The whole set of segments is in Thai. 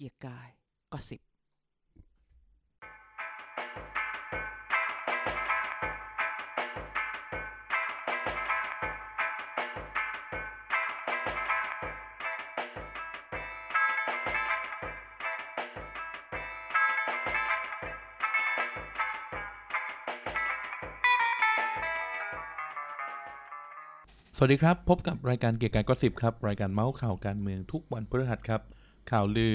เกียร์กายก็สิบสวัสดีครับ พบกับรายการเกียร์กายก็สิบครับ รายการเมาส์ข่าวการเมืองทุกวันพฤหัสครับ ข่าวลือ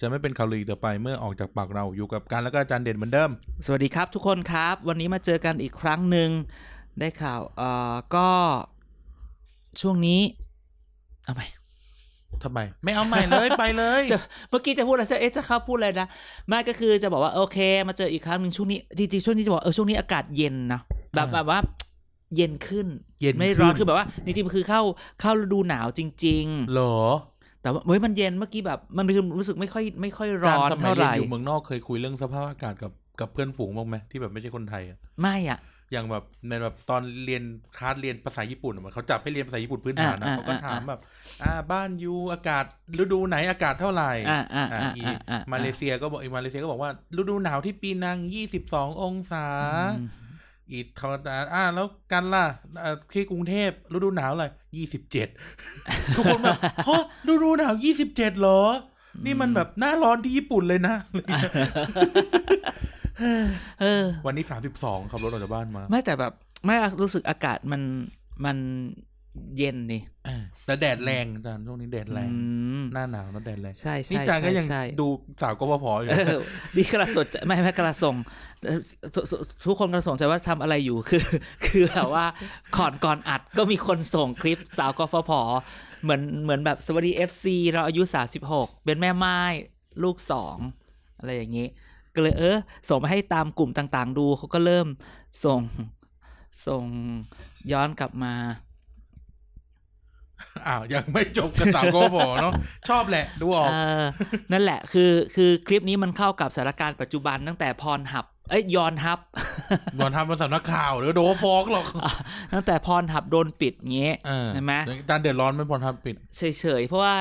จะไม่เป็นข่าวลืออีกต่อไปเมื่อออกจากปากเราอยู่กับการแล้วก็อาจารย์เด่นเหมือนเดิม สวัสดีครับทุกคนครับ วันนี้มาเจอกันอีกครั้งหนึ่งได้ข่าวเอ่อก็ช่วงนี้เอาใหม่ทำไม ไม่เอาใหม่เลยไปเลยจะเมื่อกี้จะพูดอะไรจะเอ๊ะจะเข้าพูดอะไรนะไม่ก็คือจะบอกว่าโอเค มาเจออีกครั้งหนึ่งช่วงนี้จริงๆช่วงนี้จะบอกเออช่วงนี้อากาศเย็นนะแบบอ่าแบบว่าเย็นขึ้น เย็นไม่ร้อนขึ้นคือแบบว่าจริงๆมันคือเข้าเข้าฤดูหนาวจริงเหรอๆ แต่ว่าเฮ้ยมันเย็นเมื่อกี้แบบมันคือรู้สึกไม่ค่อยไม่ค่อยร้การอนสมัยเท่าเรีไหยนร่อยู่เมืองนอกเคยคุยเรื่องสภาพอากาศกับกับเพื่อนฝูงบ้างไหมที่แบบไม่ใช่คนไทยอะไม่อะอย่างแบบในแบบตอนเรียนคลาสเรียนภาษาญี่ปุ่นอะมันเขาจับให้เรียนภาษาญี่ปุ่นพื้นฐานนะอ่าเขาก็อ่าถามแบบ อ่าบ้านยูอากาศฤดูไหนอากาศเท่าไหร่อ่าอ่าอ่าอ่าอีอ่าอ่ามาเลเซียก็บอกอีมาเลเซียก็บอกว่าฤดูหนาวที่ปีนังยี่สิบสององศา อืมอีธรรมดาอ่าแล้วกันล่ะเอ่อที่กรุงเทพฤดูหนาวอะไรยี่สิบเจ็ดทุกคนแบบฮะฤดูหนาวยี่สิบเจ็ดเหรอ นี่มันแบบหน้าร้อนที่ญี่ปุ่นเลยนะเออวันนี้สามสิบสองขับรถออกจากบ้านมา ไม่แต่แบบ ไม่รู้สึกอากาศมันมัน เย็นนี่เออแต่แดดแรงอาจารย์ช่วงนี้แดดแรงอืมหน้าหนาวแล้วแดดแรง ใช่ใช่นี่อาจารย์ก็ยังใช่ดูสาวกพพอยู่เออนี่กระสนใจไม่ไม่กระส่งเอ่อทุทุทุกคนกระสนใจว่าทำอะไรอยู่คือ คือแบบว่าก่อนก่อนอัดก็มีคนส่งคลิปสาวกฟผเหมือนเหมือนแบบสวัสดีเอฟซีเราอายุสาสิบหกเป็นแม่ไม้ลูกสองอะไรอย่างนี้ ก็เลยเออส่งมาให้ตามกลุ่มต่าง ๆ ดูเขาก็เริ่มส่งส่งย้อนกลับมา อ้าวยังไม่จบกับสาวกพพเนาะชอบแหละดูออกเออนั่นแหละคือคือคลิปนี้มันเข้ากับสถานการณ์ปัจจุบันตั้งแต่พรหับเอ้ยยอนฮับนอนทำเป็นสำนักข่าวเดี๋ยวโดนฟ้องหรอกตั้งแต่พรหับโดนปิดเงี้ยเออเห็นไหมอาจารย์เดือดร้อนไม่พอทำปิดเฉยๆเพราะว่า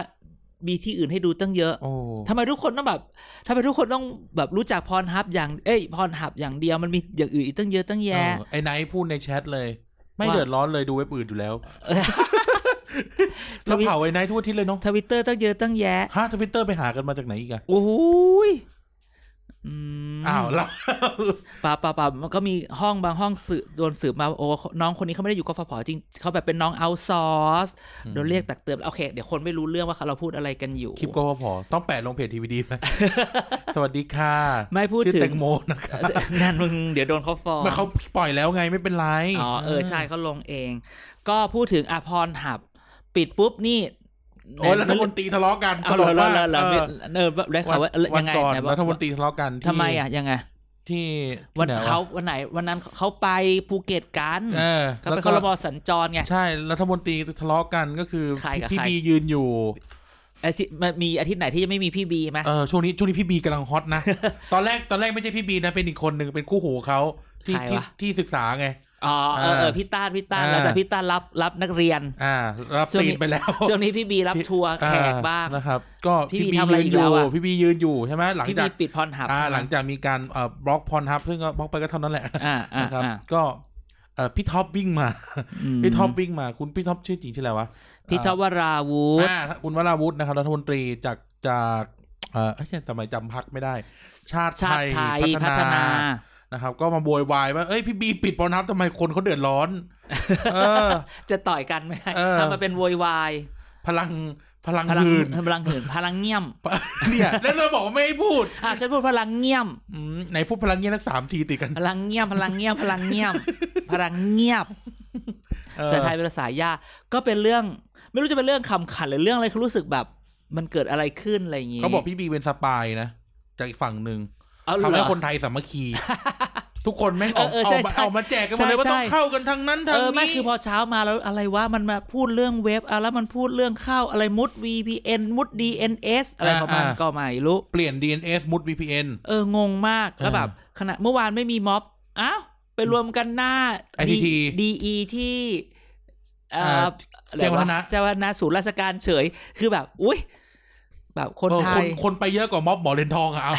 มีที่อื่นให้ดูตั้งเยอะโอ้ทำไมทุกคนต้องแบบทำไมทุกคนต้องแบบรู้จักพรฮับอย่าง เอ้ยพรหับอย่างเดียวมันมีอย่างอื่นอีกตั้งเยอะตั้งแยะเออไอ้ไนท์พูดในแชทเลย ไม่ว่าเดือดร้อนเลยดูเว็บอื่นอยู่แล้ว แล้วเผาไอ้ไนท์ทั่วอาทิศเลยเนาะทวิตเตอร์ตั้งเยอะตั้งแยะฮะทวิตเตอร์ไปหากันมาจากไหนอีกอะโอ้ยอืมอ้าวแล้วป่าป่าป่ามันก็มีห้องบางห้องสืบโดนสืบมาว่าโอ้น้องคนนี้เขาไม่ได้อยู่กฟผจริงเขาแบบเป็นน้องเอาซอร์สโดนเรียกตักเตือนโอเค เดี๋ยวคนไม่รู้เรื่องว่าเราพูดอะไรกันอยู่ คลิปก็พอต้องแปะลงเพจทีวีดีไหมสวัสดีค่ะ ไม่พูดชื่อถึงแตงโมนะคะนั่นมึงเดี๋ยวโดนเขาฟ้องไม่เขาปล่อยแล้วไงไม่เป็นไร อ๋อเออใช่เขาลงเอง ก็พูดถึงอภรหับ ปิดปุ๊บนี่โอ้ยรัฐมนตรีทะเลาะกันเอาตเลลกยมากแล้วแล้วเออเออได้ข่าวว่าวัยังไงก่อนไหบอกรัฐมนตรีทะเลาะกันที่ทำไมอะยังไงที่วันที่ไหะเขาวันไหนวันนั้นเขาไปภูเก็ตกันเออเขาแล้วไปคก็อรมอสัญจรไงใช่รัฐมนตรีทะเลาะกันก็คือใครกับพี่ใครบียืนอยู่อาทิตย์มันมีอาทิตย์ไหนที่ยังไม่มีพี่บีไหมเออช่วงนี้ช่วงนี้พี่บีกำลังฮอตนะ ตอนแรกตอนแรกไม่ใช่พี่บีนะเป็นอีกคนหนึ่งเป็นคู่หูเขาที่ใครที่วะที่ศึกษาไง อ๋อเออเอออ่าพี่ต้านพี่ต้านอ่าแล้วจากพี่ต้านรับรับนักเรียน อ่า รับช่วงตีนี้นไปแล้วช่วงนี้พี่บีรับทัวร์แขกบ้างอ่นะครับ ก็พี่พี่บีบีทำอะไรยืนอีกอแล้วยู่อะพี่บียืนอยู่ใช่ไหมหลังพี่จาบีกปิดพรหับอ่าใช่ไมหลังจากมีการเอ่อบล็อกพรทับซึ่งก็บล็อกไปก็เท่านั้นแหละอ่าอ่านะครับอ่าก็เอ่อพี่ท็อปวิ่งมามพี่ท็อปวิ่งมา คุณพี่ท็อปชื่อจริงชื่ออะไรวะพี่ท็อปวราวุธอ่าคุณวราวุฒินะครับรัฐมนตรีจากจากเอ่อเอ้ยทำไมจำพักไม่ได้ ชาติชาติไทยพัฒนา นะครับ ก็มาโวยวายว่าเอ้ยพี่บีปิดปอนับทำไมคนเขาเดือดร้อน เออ จะต่อยกันไหมเออทำมาเป็นโวยวายพลังพลังพลังหืนพลังหืนพลังเงียบเนี่ยแล้วเราบอกว่าไม่ให้พูดอะฉันพูดพลังเงียบอืมไหนพูดพลังเงี้ยนักสามทีติดกัน พลังเงียบพลังเงียบพลังเงียบพลังเงียบเออภาษาไทยเป็นภาษายากก็เป็นเรื่อง ไม่รู้จะเป็นเรื่องคำขันหรือเรื่องอะไรเขารู้สึกแบบ มันเกิดอะไรขึ้นอะไรอย่างงี้เขาบอกพี่บีเป็นสปายนะจากอีกฝั่งหนึ่งเอา ทำเหรให้อคนไทยสามัคคี ทุกคนแม่งออกเออเออเอาใช่มาใช่เอามาแจกกันใช่มาเลยว่าใช่ต้องเข้ากันทางนั้นทางเออไม่นี้คือพอเช้ามาแล้วอะไรวะมันมาพูดเรื่องเว็บอะแล้วมันพูดเรื่องเข้าอะไรมุด VPN มุด DNS อะไรประมาณก็ไม่รู้เปลี่ยน DNS มุด VPN เอองงมากแล้วเออแบบขณะเมื่อวานไม่มีม็อบอ้าวไปรวมกันหน้า ITT DE ที่เอ่อ่าออะไรแจ้งวัฒนะเจ้าวัฒนะศูนย์ราชการเฉย คือแบบ อุ้ยแบบคนเออไทคนยคนไปเยอะกว่าม็อบหมอเลนทองอะเอา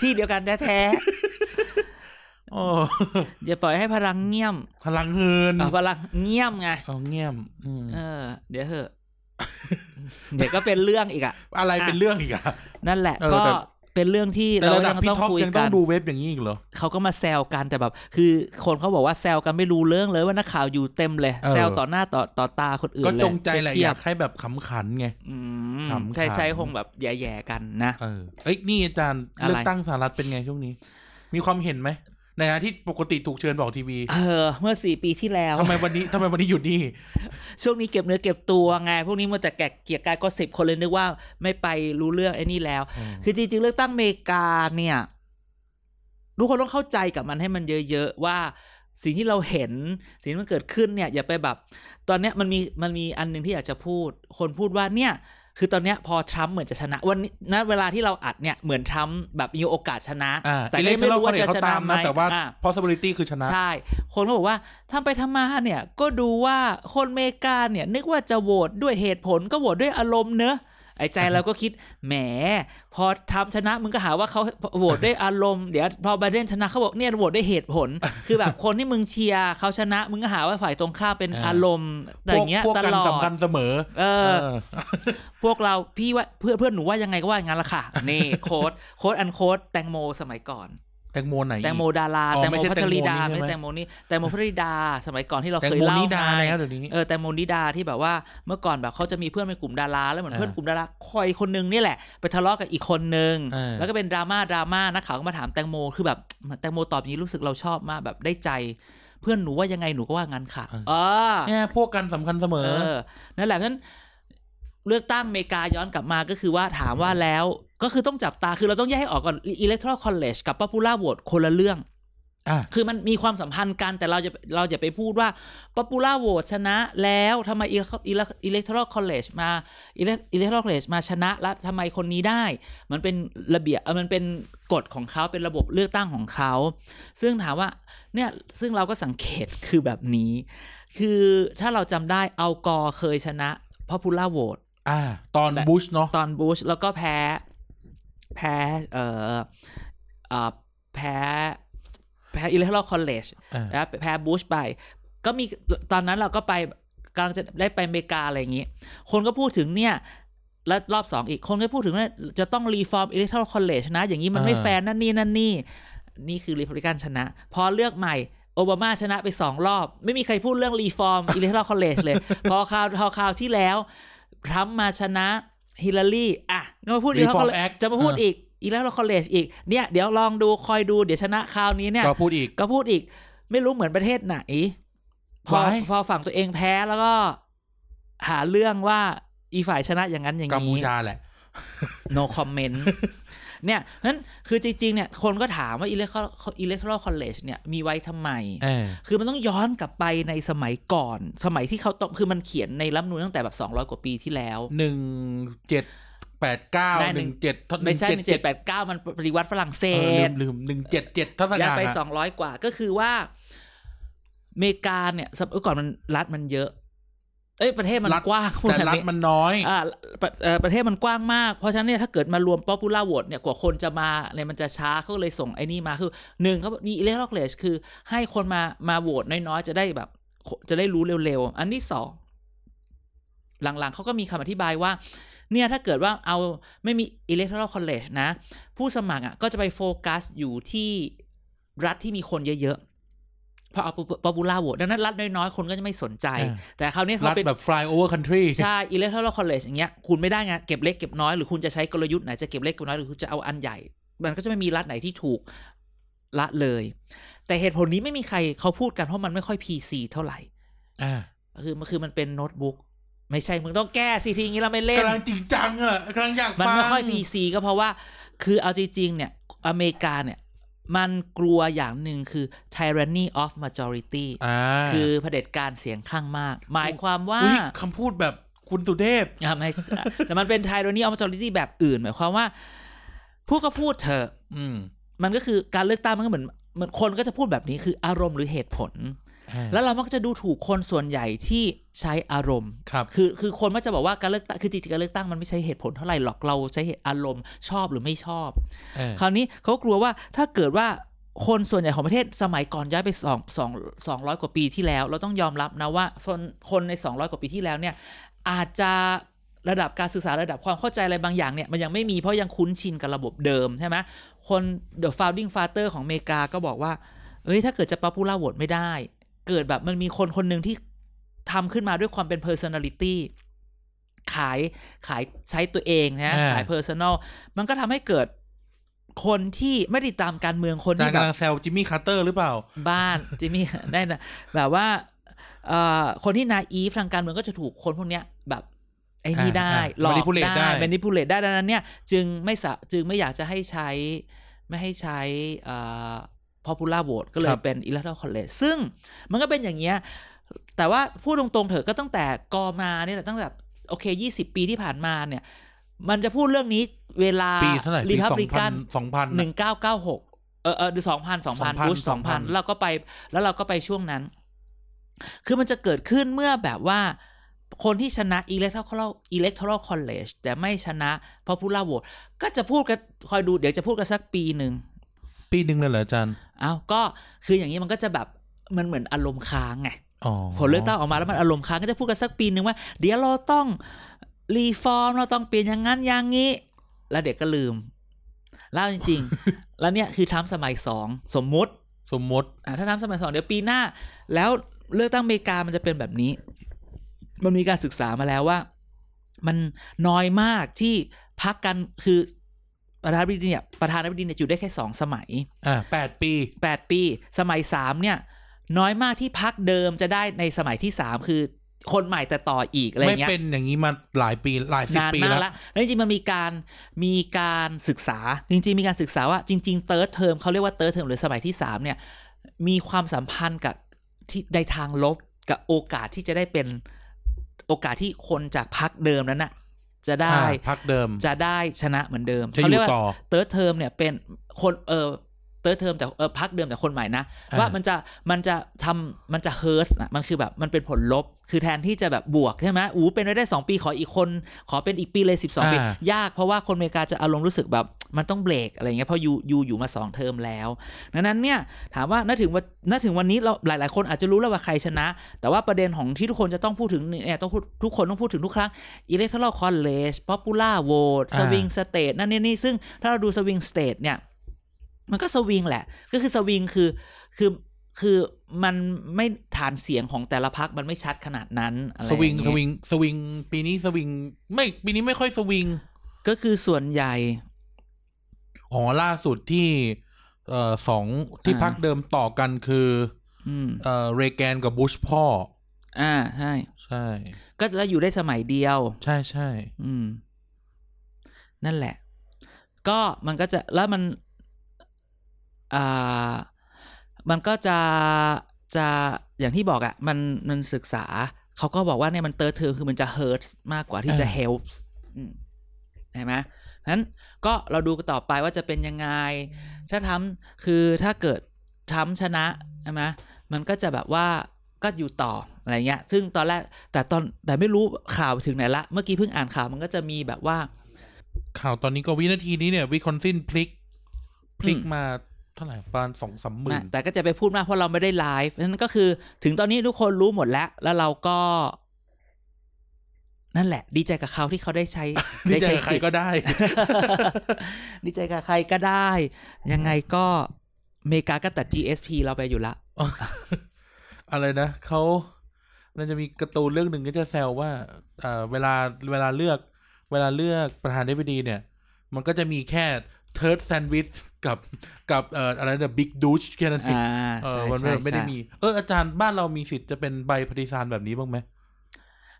ที่เดียวกันแท้โอ้ๆอย่าปล่อยให้พลังเงียบพลังเงินเอาพลังเงียบไงเอาเงียบอืมเออ เดี๋ยวเหอะเดี๋ยวก็เป็นเรื่องอีกอะอะไรเป็นเรื่องอีกอะนั่นแหละเออก็แต่ เป็นเรื่องที่แต่เราระดัยับงพี่ต้องท็อปคุยยังต้กัองนดูเว็บอย่างนี้อีกเหรอเขาก็มาแซวกันแต่แบบ คือคนเขาบอกว่าแซวกันไม่รู้เรื่องเลยว่านักข่าวอยู่เต็มเลยเออแซวต่อหน้าต่อต่อตาคนอื่นก็เลยจงใจแหละเทีอยยากให้แบบขำขันไงอืมขำๆใช่ใช่คงแบบแย่ๆกันนะเออเอ้ยนี่อาจารย์อะไรเลือกตั้งสหรัฐเป็นไงช่วงนี้ มีความเห็นไหม ในฐานะที่ปกติถูกเชิญบอกทีวี เออ เมื่อสี่ปีที่แล้วทำไมวันนี้ทำไมวันนี้หยุดนี่ ช่วงนี้เก็บเนื้อเก็บตัวไงพวกนี้มัวแต่แกะเกียร์กายก็สิบคนเลยนึกว่าไม่ไปรู้เรื่องไอ้นี่แล้ว คือจริงๆเลือกตั้งอเมริกาเนี่ยทุกคนต้องเข้าใจกับมันให้มันเยอะๆว่าสิ่งที่เราเห็นสิ่งที่มันเกิดขึ้นเนี่ย อย่าไปแบบ ตอนเนี้ยมันมีมันมีอันหนึ่งที่อยากจะพูด คนพูดว่าเนี่ย คือตอนเนี้ยพอทรัมป์เหมือนจะชนะ วันนี้ณเวลาที่เราอัดเนี่ยเหมือนทรัมป์แบบมีโอกาสชนะอ่าแต่แต่ก็เล่ยังไม่ไม่รู้รู้ว่าว่าจะจะชชนะนะไหมนะแต่ว่าอะ possibility คือชนะ ใช่ คนก็บอกว่าทำไปทำมาเนี่ยก็ดูว่าคนอเมริกาเนี่ยนึกว่าจะโหวตด้วยเหตุผลก็โหวตด้วยอารมณ์เนอะ ไอ้ใจเราก็คิดแหม พอทำชนะมึงก็หาว่าเขาโหวตด้วยอารมณ์เดี๋ยวพอไบเดนชนะเขาบอกเนี่ยโหวตด้วยเหตุผล คือแบบคนที่มึงเชียร์เขาชนะมึงก็หาว่าฝ่ายตรงข้ามเป็นเออออารมณ์แต่อย่างเงี้ยพวกตกันลอดสำคัญเสมอเอเอออ พวกเราพี่ว่าเพื่อนเพื่อนหนูว่ายังไงก็ว่าอย่างนั้นละค่ะนี่ quote quote unquote แตงโมสมัยก่อน แตงโมไหน แตงโมดาราอ๋อแตงไม่โมใช่พัทรดาแตงโมนี่ไม่ใช่ไหมแตงโมนี่แตงโมพัทรดา สมัยก่อนที่เราแตงเคยโมเล่านิดาไงแล้วเดี๋ยวนี้เออแตงโมนิดาที่แบบว่าเมื่อก่อนแบบเขาจะมีเพื่อนเป็นกลุ่มดาราแล้วเหมือนอ่าเพื่อนกลุ่มดาราคอยคนนึงนี่แหละ ไปทะเลาะกับอีกคนนึงเออแล้วก็เป็นดราม่าดราม่านักข่าวก็มาถามแตงโมคือแบบแตงโมตอบอย่างนี้รู้สึกเราชอบมากแบบได้ใจเพื่อนหนูว่ายังไงหนูก็ว่างั้นค่ะเออเนี่ยพวกกันสำคัญเสมอเออนั่นแหละเพราะฉะนั้น เลือกตั้งอเมริกาย้อนกลับมาก็คือว่าถามว่าแล้วก็คือต้องจับตาคือเราต้องแยกให้ออกก่อน electoral college กับ popular vote คนละเรื่องอะคือมันมีความสัมพันธ์กันแต่เราจะเราจะไปพูดว่า popular vote ชนะแล้วทำไม electoral college มา electoral college มาชนะแล้วทำไมคนนี้ได้ มันเป็นระเบียบเออมันเป็นกฎของเขาเป็นระบบเลือกตั้งของเขา ซึ่งถามว่าเนี่ยซึ่งเราก็สังเกตคือแบบนี้ คือถ้าเราจำได้เอากอร์เคยชนะ popular vote อ่า ตอนแต่บุชเนาะตอนบุชแล้วก็แพ้ แพ้เอ่อเอ่อแพ้แพ้ electoral college อ่าแล้วแพ้บุชไป ก็มีตอนนั้นเราก็ไปกำลังจะได้ไปอเมริกาอะไรอย่างนี้ คนก็พูดถึงเนี่ย แล้วรอบสองอีกคนก็พูดถึงว่าจะต้องรีฟอร์ม electoral college นะ อย่างนี้มันไม่อ่าแฟร์นั่นนี่นั่นนี่ นี่คือรีพับลิกันชนะ พอเลือกใหม่โอบามาชนะไปสองรอบ ไม่มีใครพูดเรื่องรีฟอร์ม electoral college เลย พอคราวพอคราวที่แล้ว ทรัมป์มาชนะฮิลลารีอะก็มาพูด electoral Reform college Act จะมาพูดอ่าอีก electoral college อีกเนี่ยเดี๋ยวลองดูคอยดูเดี๋ยวชนะคราวนี้เนี่ยก็พูดอีกก็พูดอีก ไม่รู้เหมือนประเทศไหนพอ Why? พอฝั่งตัวเองแพ้แล้วก็ หาเรื่องว่าอีฝ่ายชนะอย่างนั้นอย่างกัมพูนี้ชาแหละ no comment เนี่ยเพราะฉะนั้นคือจริงๆเนี่ยคนก็ถามว่า electoral electoral college เนี่ยมีไว้ทำไมเออคือมันต้องย้อนกลับไปในสมัยก่อน สมัยที่เขาต้องคือมันเขียนในรัฐธรรมนูญตั้งแต่แบบ 200 กว่าปีที่แล้วหนึ่งเจ็ดแปดเก้าได้หหนึ่นึ่งงเจ็ดไม่ใช่เจ็ดแปดเก้ามันปฏิวัติฝรั่งเศเออลืสมลืมหนึ่งเจ็ดเจ็ดทัศย้ายกาลไปอะสองร้อยกว่าก็คือว่าอเมริกาเนี่ยสมัยก่อนมันรัฐมันเยอะเอ้ยประเทศมันกว้างพูดแต่แบบรัฐนี้มันน้อยอ่าประเอ่อประเทศมันกว้างมาก เพราะฉะนั้นเนี่ยถ้าเกิดมารวม popular vote เนี่ยกว่าคนจะมาเนี่ยมันจะช้าเขาเลยส่งไอ้นี่มาคือหนึ่งเขามี electoral college คือ ให้คนมามาโหวตน้อยๆจะได้แบบ จะได้รู้เร็วๆ อันที่สองหลังๆเขาก็มีคำอธิบายว่า เนี่ยถ้าเกิดว่าเอาไม่มี electoral college นะ ผู้สมัครอะก็จะไปโฟกัสอยู่ที่รัฐที่มีคนเยอะๆ เพราะเอา popular vote ดังนั้นรัฐน้อยๆ คนก็จะไม่สนใจอ่าแต่คราวนี้พอรัฐเป็นแบบ fly over country ใช่ electoral college อย่างเงี้ยคุณไม่ได้ไงเก็บเล็กเก็บน้อยหรือคุณจะใช้กลยุทธ์ไหนจะเก็บเล็กเก็บน้อยหรือคุณจะเอาอันใหญ่ มันก็จะไม่มีรัฐไหนที่ถูกละเลย แต่เหตุผลนี้ไม่มีใครเขาพูดกันเพราะมันไม่ค่อย PC เท่าไหร่อ่าคือมันคือมันเป็นโน้ตบุ๊กไม่ใช่ มึงต้องแก้สิทีนี้เราไม่เล่นกำลังจริงจังอะกำลังอยากมันฟังไม่ค่อย PC ก็เพราะว่า คือเอาจริงๆเนี่ยอเมริกาเนี่ย มันกลัวอย่างหนึ่งคือ tyranny of majority อ่าคือเผด็จการเสียงข้างมาก หมายความว่าอุ๊ยคำพูดแบบคุณสุเทพอะไม่แต่มันเป็นไทโรนี่ออมจอริตี้แบบอื่น หมายความว่า พูดก็พูดเถอะอืมมันก็คือการเลือกตั้งมันก็เหมือนเหมือนคนก็จะพูดแบบนี้คืออารมณ์หรือเหตุผลอ่าแล้วเรามักจะดูถูกคนส่วนใหญ่ที่ ใช้อารมณ์ครับคือคือคนมักจะบอกว่าการเลือกตั้งคือจริงๆการเลือกตั้งมันไม่ใช่เหตุผลเท่าไหร่หรอกเราใช้เหตุอารมณ์ชอบหรือไม่ชอบเออคราวนี้เขากลัวว่าถ้าเกิดว่าคนส่วนใหญ่ของประเทศสมัยก่อนย้ายไปสองสองสองร้อยกว่าปีที่แล้ว เราต้องยอมรับนะว่าคนคนในสองร้อยกว่าปีที่แล้วเนี่ยอาจจะระดับการศึกษาระดับความเข้าใจอะไรบางอย่างเนี่ยมันยังไม่มีเพราะยังคุ้นชินกับระบบเดิมใช่ไหมคน The Founding Father ของอเมริกาก็บอกว่าเอ้ยถ้าเกิดจะ popular vote ไม่ได้ เกิดแบบมันมีคนคนหนึ่งที่ ทำขึ้นมาด้วยความเป็น personality ขายขายใช้ตัวเองนะอ่าขาย personal มันก็ทำให้เกิดคนที่ไม่ได้ตามการเมืองคนอาจารที่ย์แบกำบลังแซวจิมมี่คาร์เตอร์หรือเปล่า บ้านจิมมี่ได้นะแบบว่าเอ่อคนที่นาอีฟทางการเมืองก็จะถูกคนพวกเนี้ยแบบไอ้นี่อ่าได้อ่าหลอก manipulate ได้ได้ manipulate ได้ดังนั้นเนี่ยจึงไม่สะจึงไม่อยากจะให้ใช้ไม่ให้ใช้เอ่อ popular vote ก็เลยเป็น electoral college ซึ่งมันก็เป็นอย่างเงี้ย แต่ว่าพูดตรงๆเถอะก็ตั้งแต่กอมาเนี่ยแหละตั้งแต่โอเค20ปีที่ผ่านมาเนี่ย มันจะพูดเรื่องนี้เวลาปีเท่าไหร่ปีรีพัสองบลิพักันนสองพันหนึ่งเก้าเก้าหกเออเออสองพันสองพัน2000บุชสองพัน2000แล้วก็ไปแล้วเราก็ไปช่วงนั้น คือมันจะเกิดขึ้นเมื่อแบบว่าคนที่ชนะ electoral electoral college แต่ไม่ชนะ popular vote ก็จะพูดกันคอยดูเดี๋ยวจะพูดกันสักปีหนึ่ง ปีหนึ่งเลยเหรออาจารย์อ้าวก็คืออย่างนี้มันก็จะแบบมันเหมือนอารมณ์ค้างไงอ๋อ ผลเลือกตั้งออกมาแล้วมันอารมณ์ค้างก็จะพูดกันสักปีหนึ่งว่า เดี๋ยวเราต้องรีฟอร์มเราต้องเปลี่ยนอย่างนั้นอย่างนี้ แล้วเด็กก็ลืมแล้วจริง ๆ แล้วเนี่ยคือทรัมป์สมัยสองสมมุติสมมติอะถ้าทรัมป์สมัยสองเดี๋ยวปีหน้า แล้วเลือกตั้งอเมริกามันจะเป็นแบบนี้ มันมีการศึกษามาแล้วว่า มันน้อยมากที่พักกันคือประธานาธิบดีเนี่ยประธานาธิบดีเนี่ยอยู่ได้แค่สองสมัยอ่าแปดปีแปดปี สมัยสามเนี่ย น้อยมากที่พักเดิมจะได้ในสมัยที่สามคือคนใหม่แต่ต่ออีกอะไรไม่เงี้ยเป็นอย่างนี้มาหลายปีหลายสิบนานปีมากแล้วแล้วแล้วจริงๆมันมีการมีการศึกษาจริงๆ มีการศึกษาว่าจริงๆ third term เขาเรียกว่า third term หรือสมัยที่สามเนี่ย มีความสัมพันธ์กับที่ในทางลบกับโอกาสที่จะได้เป็นโอกาสที่คนจากพรรคเดิมนั้นน่ะจะได้อ่าพรรคเดิมจะได้ชนะเหมือนเดิมจะเขาเรียยู่กว่าต่อ third term เนี่ยเป็นคนเออ third term แต่เออพรรคเดิมแต่คนใหม่นะอ่าว่ามันจะมันจะทำมันจะเฮิร์ตนะมันคือแบบมันเป็นผลลบ คือแทนที่จะแบบบวกใช่ไหมอู้เป็นไปได้สองปีขออีกคน ขอเป็นอีกปีเลยสิบสองปีอ่ายากเพราะว่าคนอเมริกาจะอารมณ์รู้สึกแบบมันต้องเบรกอะไรเงี้ยเพราะยูยูอยู่มาสองเทอมแล้วดังนั้นเนี่ยถามว่าณถึงวันณถึงวันนี้เราหลาย ๆ คนอาจจะรู้แล้วว่าใครชนะ แต่ว่าประเด็นของที่ทุกคนจะต้องพูดถึงเนี่ยต้องพูดทุกคนต้องพูดถึงทุกครั้ง electoral college popular vote อ่า swing state นั่นนี่นี่ซึ่งถ้าเราดู swing state เนี่ย มันก็สวิงแหละ ก็คือสวิงคือคือคือมันไม่ฐานเสียงของแต่ละพักมันไม่ชัดขนาดนั้นอะไรสวิงอย่าสเยวิงสวิง ปีนี้สวิง ไม่ปีนี้ไม่ค่อยสวิง ก็คือส่วนใหญ่อ๋อล่าสุดที่เอ่อสองที่อ่าพักเดิมต่อกันคืออืมเอ่อเรแกนกับบุชพ่อ อ่าใช่ ใช่ ก็แล้วอยู่ได้สมัยเดียว ใช่ใช่อืม นั่นแหละ ก็มันก็จะแล้วมันอ่า มันก็จะจะอย่างที่บอกอะ่ะมันมันศึกษาเขาก็บอกว่าเนี่ยมันเติร์ดเทอมคือมันจะ hurts มากกว่าที่จะ helps อืมเห็นไหมฉะนั้นก็เราดูกันต่อไปว่าจะเป็นยังไง ถ้าทำคือถ้าเกิดทำชนะใช่ไหมมันก็จะแบบว่าก็อยู่ต่ออะไรเงี้ย ซึ่งตอนแรกแต่ตอนแต่ไม่รู้ข่าวถึงไหนละ เมื่อกี้เพิ่งอ่านข่าวมันก็จะมีแบบว่า ข่าวตอนนี้ก็วินาทีนี้เนี่ยวิสคอนซินพลิกพลิกอืมมา เท่าไหร่ประมาณสองสามหมื่นแต่ก็จะไปพูดมากเพราะเราไม่ได้ไลฟ์นั่นก็คือ ถึงตอนนี้ทุกคนรู้หมดแล้ว แล้วเราก็ นั่นแหละ ดีใจกับเขาที่เขาได้ใช้ดีใจใช้กับใครสิทธิ์ก็ได้ ดีใจกับใครก็ได้ ยังไงก็อเมริกาก็ตัด GSP เราไปอยู่ละอะไรนะเขามันจะมีการ์ตูนเรื่องหนึ่งก็จะแซวว่าเอ่อเวลาเวลาเลือก เวลาเลือกประธานาธิบดีเนี่ย มันก็จะมีแค่ เทิร์ดแซนด์วิชกับกับเอ่ออะไรนะบิ๊กดูชแค่นั้นเองอ่าเอใช่อมันใช่ไม่ได้ใช่มี เอออาจารย์บ้านเรามีสิทธิ์จะเป็นใบปฏิสารแบบนี้บ้างไหม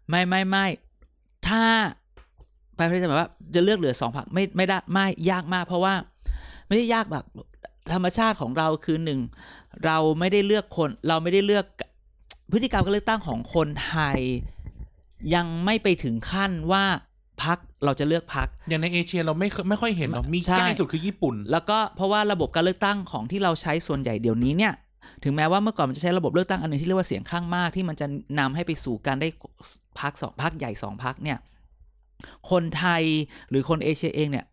ไม่ไม่ไม่ถ้าไปพจะแบบว่าจะเลือกเหลือสองผักไม่ไม่ได้ไม่ยากมาก เพราะว่า ไม่ได้ยากแบบธรรมชาติของเราคือหนึ่งเราไม่ได้เลือกคน เราไม่ได้เลือกพฤติกรรมการเลือกตั้งของคนไทย ยังไม่ไปถึงขั้นว่า พักเราจะเลือกพักอย่างในเอเชียเราไม่เคยไม่ค่อยเห็นหรอกมีใช่ใกล้สุดคือญี่ปุ่น แล้วก็เพราะว่าระบบการเลือกตั้งของที่เราใช้ส่วนใหญ่เดี๋ยวนี้เนี่ยถึงแม้ว่าเมื่อก่อนมันจะใช้ระบบเลือกตั้งอันหนึ่งที่เรียกว่าเสียงข้างมากที่มันจะนำให้ไปสู่การได้พักสองพักใหญ่สองพักเนี่ย คนไทยหรือคนเอเชียเองเนี่ย